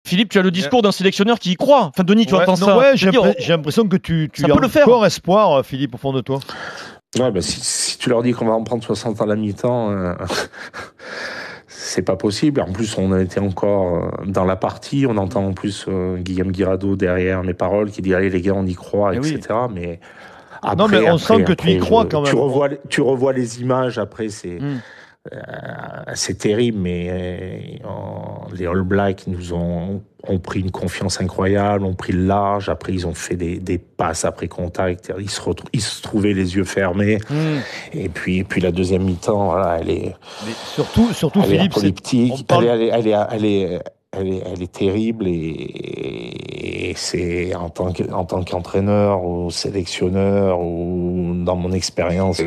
Speaker 4: Philippe, tu as le discours d'un sélectionneur qui y croit. Enfin, Denis, tu entends ça.
Speaker 5: Ouais, j'ai l'impression que tu, tu as encore espoir, Philippe, au fond de toi.
Speaker 6: Ouais, bah, si, tu leur dis qu'on va en prendre 60 à la mi-temps, euh, c'est pas possible. En plus, on a été encore euh, dans la partie. On entend en plus euh, Guillaume Guirado derrière mes paroles qui dit allez les gars, on y croit, eh etc. Mais
Speaker 5: après, non, mais on sent que tu y crois quand même.
Speaker 6: Tu revois, tu revois les images. Après, c'est hmm. Euh, c'est terrible, mais euh, les All Blacks nous ont, ont, pris une confiance incroyable, ont pris le large. Après, ils ont fait des, des passes après contact. Ils se, ils se trouvaient les yeux fermés. Hmm. Et puis, puis la deuxième mi-temps, voilà, elle est.
Speaker 5: surtout, surtout Philippe,
Speaker 6: elle, est, elle, est, elle, est, elle est, elle est terrible et, c'est en tant en tant qu'entraîneur ou sélectionneur ou dans mon expérience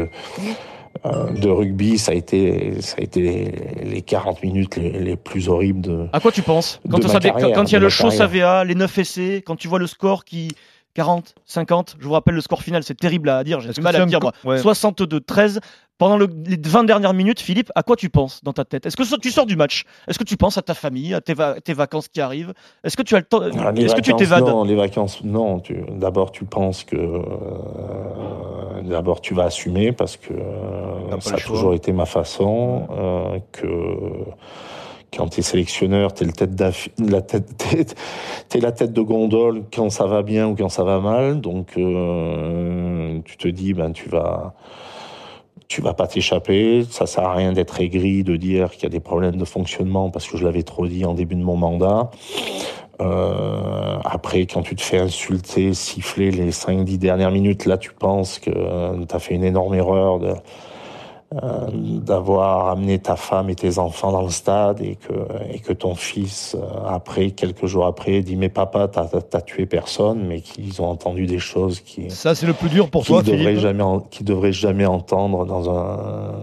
Speaker 6: de rugby, ça a été, ça a été les 40 minutes les, plus horribles de.
Speaker 4: À quoi tu penses? Quand, il y a le show SAVA, les 9 essais, quand tu vois le score qui, 40, 50. Je vous rappelle le score final, c'est terrible à dire, j'ai du mal à dire moi. 62-13. Pendant les 20 dernières minutes, Philippe, à quoi tu penses dans ta tête? Est-ce que tu sors du match? Est-ce que tu penses à ta famille, à tes, vacances qui arrivent? Est-ce que tu as le temps
Speaker 6: ah, Est-ce que tu t'évades? Non, les vacances, non. D'abord, tu penses que euh, d'abord tu vas assumer parce que euh, ça a toujours été ma façon, euh, que quand tu es sélectionneur, tu es, la tête, la tête de gondole quand ça va bien ou quand ça va mal. Donc, euh, tu te dis, ben, tu vas, tu vas pas t'échapper. Ça sert à rien d'être aigri, de dire qu'il y a des problèmes de fonctionnement parce que je l'avais trop dit en début de mon mandat. Euh, après, quand tu te fais insulter, siffler les 5-10 dernières minutes, là, tu penses que euh, tu as fait une énorme erreur de, euh, d'avoir amené ta femme et tes enfants dans le stade et que, et que ton fils, euh, après, quelques jours après, dit Mais papa, t'as, t'as tué personne, mais qu'ils ont entendu des choses qui.
Speaker 5: Ça, c'est le plus dur pour toi,
Speaker 6: devraient jamais, Qui devraient jamais entendre dans un,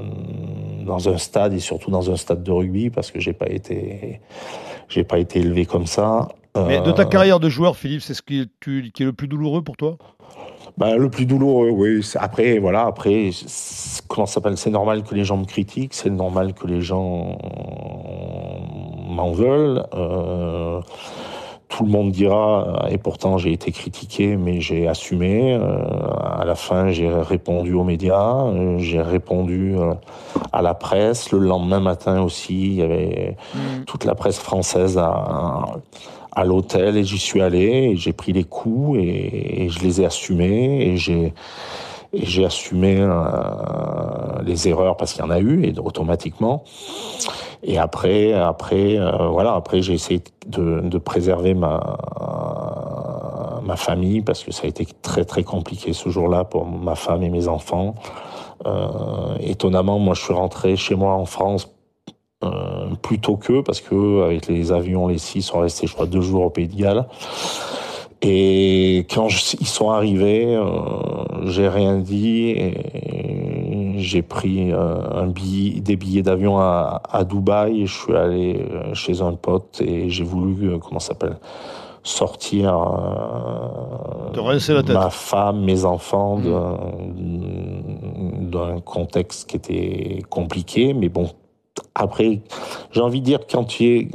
Speaker 6: dans un stade et surtout dans un stade de rugby parce que j'ai pas été, j'ai pas été élevé comme ça.
Speaker 5: Mais de ta euh, carrière de joueur, Philippe, c'est ce qui qui est le plus douloureux pour toi?
Speaker 6: Bah, le plus douloureux, oui. Après, voilà, après, comment ça s'appelle C'est normal que les gens me critiquent, c'est normal que les gens m'en veulent. Euh, tout le monde dira, et pourtant j'ai été critiqué, mais j'ai assumé. Euh, à la fin, j'ai répondu aux médias, euh, j'ai répondu à la presse. Le lendemain matin aussi, il y avait mmh. toute la presse française à, à l'hôtel et j'y suis allé et j'ai pris les coups et, je les ai assumés et j'ai et j'ai assumé euh, les erreurs parce qu'il y en a eu et automatiquement. Et après, après, euh, voilà, après j'ai essayé de, de, préserver ma ma famille parce que ça a été très très compliqué ce jour-là pour ma femme et mes enfants. Euh, étonnamment, moi, je suis rentré chez moi en France euh, plutôt que parce que avec les avions, les six sont restés, je crois, deux jours au Pays de Galles. Et quand ils sont arrivés, euh, j'ai rien dit. Et j'ai pris euh, un billet, des billets d'avion à, à Dubaï. Et je suis allé chez un pote et j'ai voulu, comment ça s'appelle, sortir ma femme, mes enfants d'un contexte qui était compliqué. Mais bon, après, j'ai envie de dire quand tu es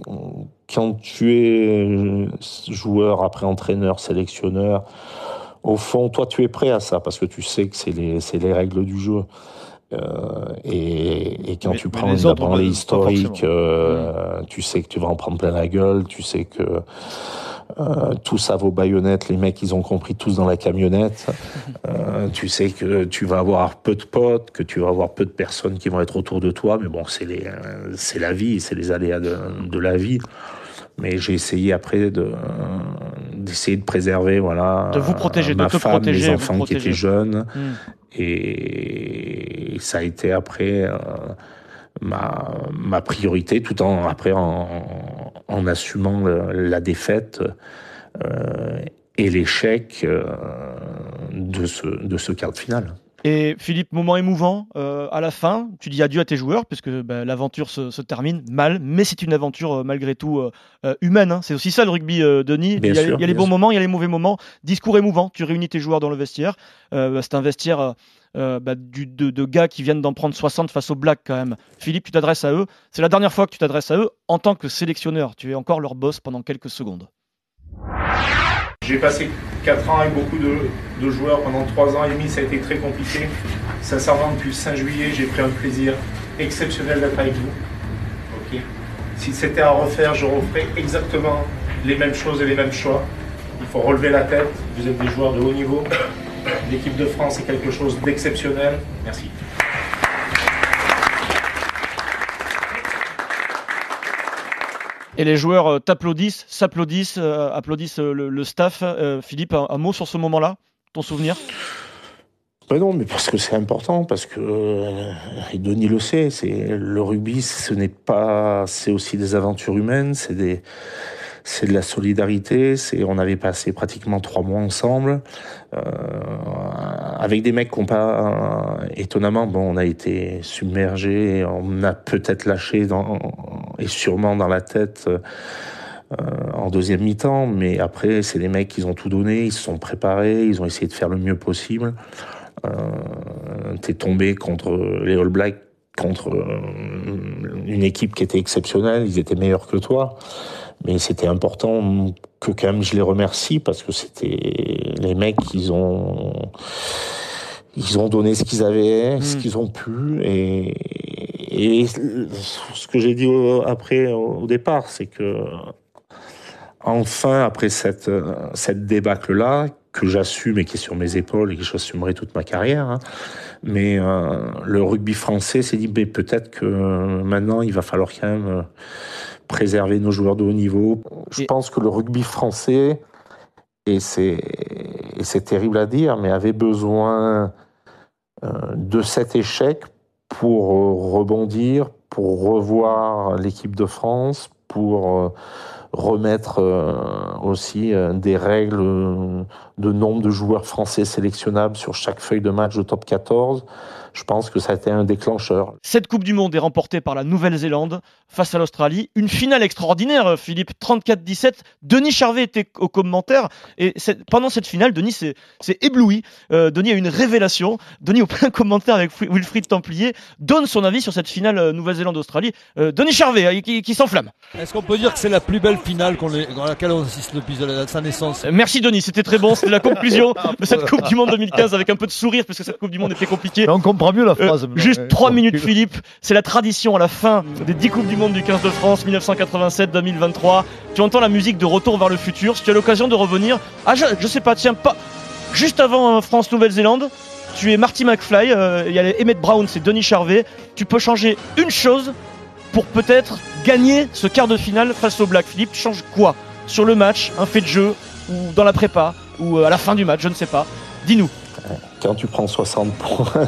Speaker 6: quand tu es joueur, après entraîneur, sélectionneur, au fond, toi, tu es prêt à ça parce que tu sais que c'est les, les règles du jeu. Euh, et, et, quand tu prends les, autres, les historiques, euh, tu sais que tu vas en prendre plein la gueule, tu sais que euh, tous à vos baïonnettes, les mecs, ils ont compris tous dans la camionnette. Euh, tu sais que tu vas avoir peu de potes, que tu vas avoir peu de personnes qui vont être autour de toi, mais bon, c'est les, c'est la vie, c'est les aléas de, de, la vie. Mais j'ai essayé après de d'essayer de préserver, voilà,
Speaker 4: de vous protéger,
Speaker 6: ma
Speaker 4: de te
Speaker 6: femme,
Speaker 4: protéger,
Speaker 6: mes enfants
Speaker 4: qui
Speaker 6: étaient jeunes,
Speaker 4: Hmm.
Speaker 6: et ça a été après. Euh, ma, ma priorité, tout en après en, en assumant le, la défaite euh, et l'échec euh, de ce de ce quart de finale.
Speaker 4: Et Philippe, moment émouvant euh, à la fin. Tu dis adieu à tes joueurs puisque bah, l'aventure se, se, termine mal, mais c'est une aventure euh, malgré tout euh, humaine. Hein. C'est aussi ça le rugby, Denis. Il y a,
Speaker 6: sûr,
Speaker 4: il y a les bons
Speaker 6: sûr.
Speaker 4: moments, il y a les mauvais moments. Discours émouvant. Tu réunis tes joueurs dans le vestiaire. C'est un vestiaire bah, du, de, gars qui viennent d'en prendre 60 face aux Blacks quand même. Philippe, tu t'adresses à eux. C'est la dernière fois que tu t'adresses à eux en tant que sélectionneur. Tu es encore leur boss pendant quelques secondes.
Speaker 3: J'ai passé 4 ans avec beaucoup de, joueurs. Pendant 3 ans et demi, ça a été très compliqué. Sincèrement, depuis 5 juillet, j'ai pris un plaisir exceptionnel d'être avec vous. Si c'était à refaire, je referais exactement les mêmes choses et les mêmes choix. Il faut relever la tête. Vous êtes des joueurs de haut niveau. L'équipe de France est quelque chose d'exceptionnel. Merci.
Speaker 4: Et les joueurs euh, t'applaudissent, s'applaudissent, euh, applaudissent euh, le, le, staff. Philippe, un, un, mot sur ce moment-là Ton souvenir?
Speaker 6: Ben non, mais parce que c'est important, parce que et Denis le sait, c'est le rugby, ce n'est pas, c'est aussi des aventures humaines, c'est des, c'est de la solidarité. C'est, on avait passé pratiquement trois mois ensemble euh, avec des mecs qui ont pas, euh, étonnamment, bon, on a été submergés, on a peut-être lâché et sûrement dans la tête. Euh, en deuxième mi-temps, mais après, c'est des mecs qui ont tout donné, ils se sont préparés, ils ont essayé de faire le mieux possible. Euh, T'es tombé contre les All Blacks, contre euh, une équipe qui était exceptionnelle, ils étaient meilleurs que toi. Mais c'était important que quand même je les remercie parce que c'était les mecs, ils ont, ils ont donné ce qu'ils avaient, mmh. ce qu'ils ont pu et, et ce que j'ai dit au, après au départ, c'est que enfin après cette cette débâcle là que j'assume et qui est sur mes épaules et que j'assumerai toute ma carrière. Hein. Mais euh, le rugby français s'est dit, mais peut-être que maintenant, il va falloir quand même euh, préserver nos joueurs de haut niveau. Je pense que le rugby français, et c'est, terrible à dire, mais avait besoin euh, de cet échec pour rebondir, pour revoir l'équipe de France, pour remettre euh, aussi euh, des règles de nombre de joueurs français sélectionnables sur chaque feuille de match de top 14 je pense que ça a été un déclencheur.
Speaker 4: Cette Coupe du Monde est remportée par la Nouvelle-Zélande face à l'Australie. Une finale extraordinaire, Philippe, 34-17. Denis Charvet était au commentaire et pendant cette finale, Denis s'est ébloui. Euh, Denis a une révélation. Denis, au plein commentaire avec Wilfried Templier, donne son avis sur cette finale euh, Nouvelle-Zélande-Australie. Euh, Denis Charvet, hein, qui, s'enflamme.
Speaker 5: Est-ce qu'on peut dire que c'est la plus belle finale dans laquelle on assiste depuis sa naissance?
Speaker 4: Merci Denis, c'était très bon. C'était la conclusion de cette Coupe du Monde 2015 avec un peu de sourire parce que cette Coupe du Monde était compliquée
Speaker 5: mieux la phrase.
Speaker 4: Euh, juste 3 minutes, Philippe. C'est la tradition à la fin des 10 Coupes du Monde du 15 de France 1987-2023. Tu entends la musique de Retour vers le futur. Si tu as l'occasion de revenir, ah, je, sais pas, tiens, pas juste avant euh, France-Nouvelle-Zélande, tu es Marty McFly, euh, il y a Emmett Brown, c'est Denis Charvet. Tu peux changer une chose pour peut-être gagner ce quart de finale face au Black. Philippe, tu changes quoi? Sur le match, un fait de jeu, ou dans la prépa, ou à la fin du match, je ne sais pas. Dis-nous.
Speaker 6: Quand tu prends 60 points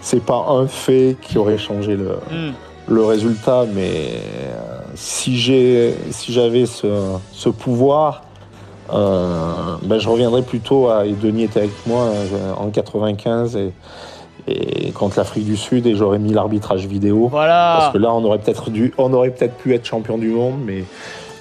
Speaker 6: c'est pas un fait qui aurait changé le, hmm. le résultat, mais euh, si j'ai si j'avais ce, ce, pouvoir, euh, ben je reviendrais plutôt à et Denis était avec moi euh, en 95 et, et contre l'Afrique du Sud et j'aurais mis l'arbitrage vidéo.
Speaker 4: Voilà.
Speaker 6: Parce que là on aurait peut-être dû on aurait peut-être pu être champion du monde, mais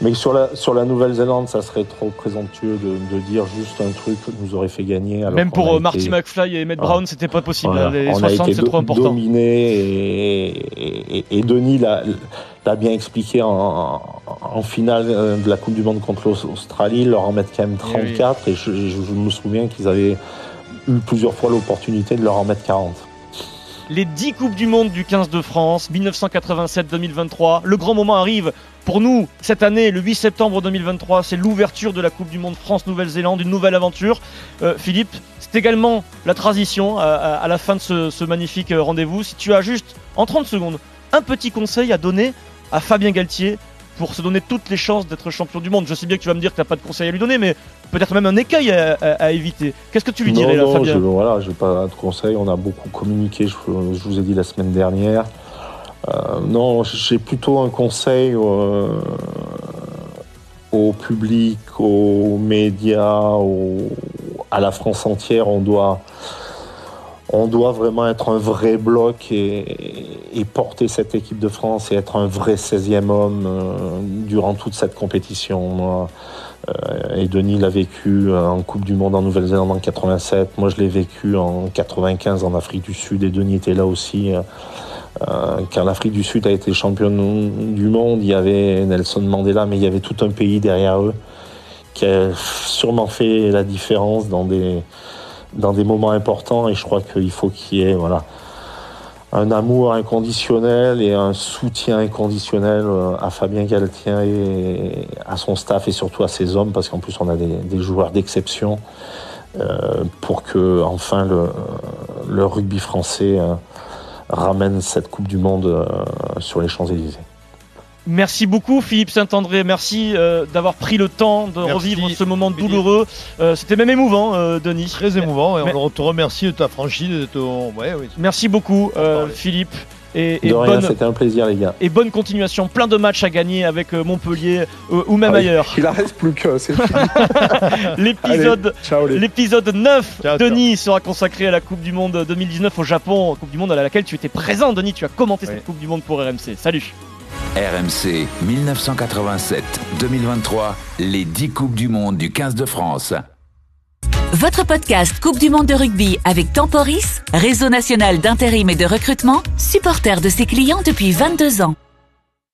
Speaker 6: mais sur la, sur la Nouvelle-Zélande, ça serait trop présomptueux de, de, dire juste un truc nous aurait fait gagner.
Speaker 4: Même pour euh, Marty McFly et Emmett Brown, c'était pas possible. Les on 60, c'est trop important.
Speaker 6: dominé et, et, et Denis l'a bien expliqué en, en, finale euh, de la Coupe du Monde contre l'Australie, leur en mettre quand même 34 eh et, je, je, me souviens qu'ils avaient eu plusieurs fois l'opportunité de leur en mettre 40
Speaker 4: les 10 Coupes du Monde du 15 de France, 1987-2023. Le grand moment arrive pour nous cette année, le 8 septembre 2023. C'est l'ouverture de la Coupe du Monde France-Nouvelle-Zélande, une nouvelle aventure. Euh, Philippe, c'est également la transition à, la fin de ce, ce magnifique rendez-vous. Si tu as juste, en 30 secondes, un petit conseil à donner à Fabien Galtier pour se donner toutes les chances d'être champion du monde. Je sais bien que tu vas me dire que tu n'as pas de conseil à lui donner, mais peut-être même un écueil à, éviter. Qu'est-ce que tu lui dirais là, Fabien
Speaker 6: je, Voilà, j'ai pas de conseil. On a beaucoup communiqué, je, vous ai dit la semaine dernière. Euh, non, j'ai plutôt un conseil euh, au public, aux médias, à la France entière. On doit on doit vraiment être un vrai bloc et, porter cette équipe de France et être un vrai 16e homme euh, durant toute cette compétition. Euh, et Denis l'a vécu en Coupe du Monde en Nouvelle-Zélande en 87. Moi, je l'ai vécu en 95 en Afrique du Sud et Denis était là aussi. Euh, quand l'Afrique du Sud a été championne du monde, il y avait Nelson Mandela, mais il y avait tout un pays derrière eux qui a sûrement fait la différence dans des, dans des moments importants et je crois qu'il faut qu'il y ait voilà, un amour inconditionnel et un soutien inconditionnel euh, à Fabien Galtien et à son staff et surtout à ses hommes parce qu'en plus on a des, joueurs d'exception euh, pour que enfin le, rugby français euh, ramène cette Coupe du Monde sur les Champs-Élysées.
Speaker 4: Merci beaucoup Philippe Saint-André, merci euh, d'avoir pris le temps de revivre ce moment douloureux. Euh, c'était même émouvant, euh, Denis.
Speaker 5: Très émouvant, et on te remercie de ta franchise. De ton...
Speaker 4: Merci beaucoup Philippe.
Speaker 6: Et, et rien, c'était un plaisir les gars.
Speaker 4: Et bonne continuation, plein de matchs à gagner avec Montpellier ou même ah ailleurs.
Speaker 6: Il en reste plus que, c'est
Speaker 4: L'épisode l'épisode 9, Denis, sera consacré à la Coupe du Monde 2019 au Japon, Coupe du Monde à laquelle tu étais présent, Denis, tu as commenté cette Coupe du Monde pour RMC. Salut
Speaker 2: RMC 1987-2023, les 10 Coupes du Monde du 15 de France.
Speaker 1: Votre podcast Coupe du Monde de rugby avec Temporis, réseau national d'intérim et de recrutement, supporter de ses clients depuis 22 ans.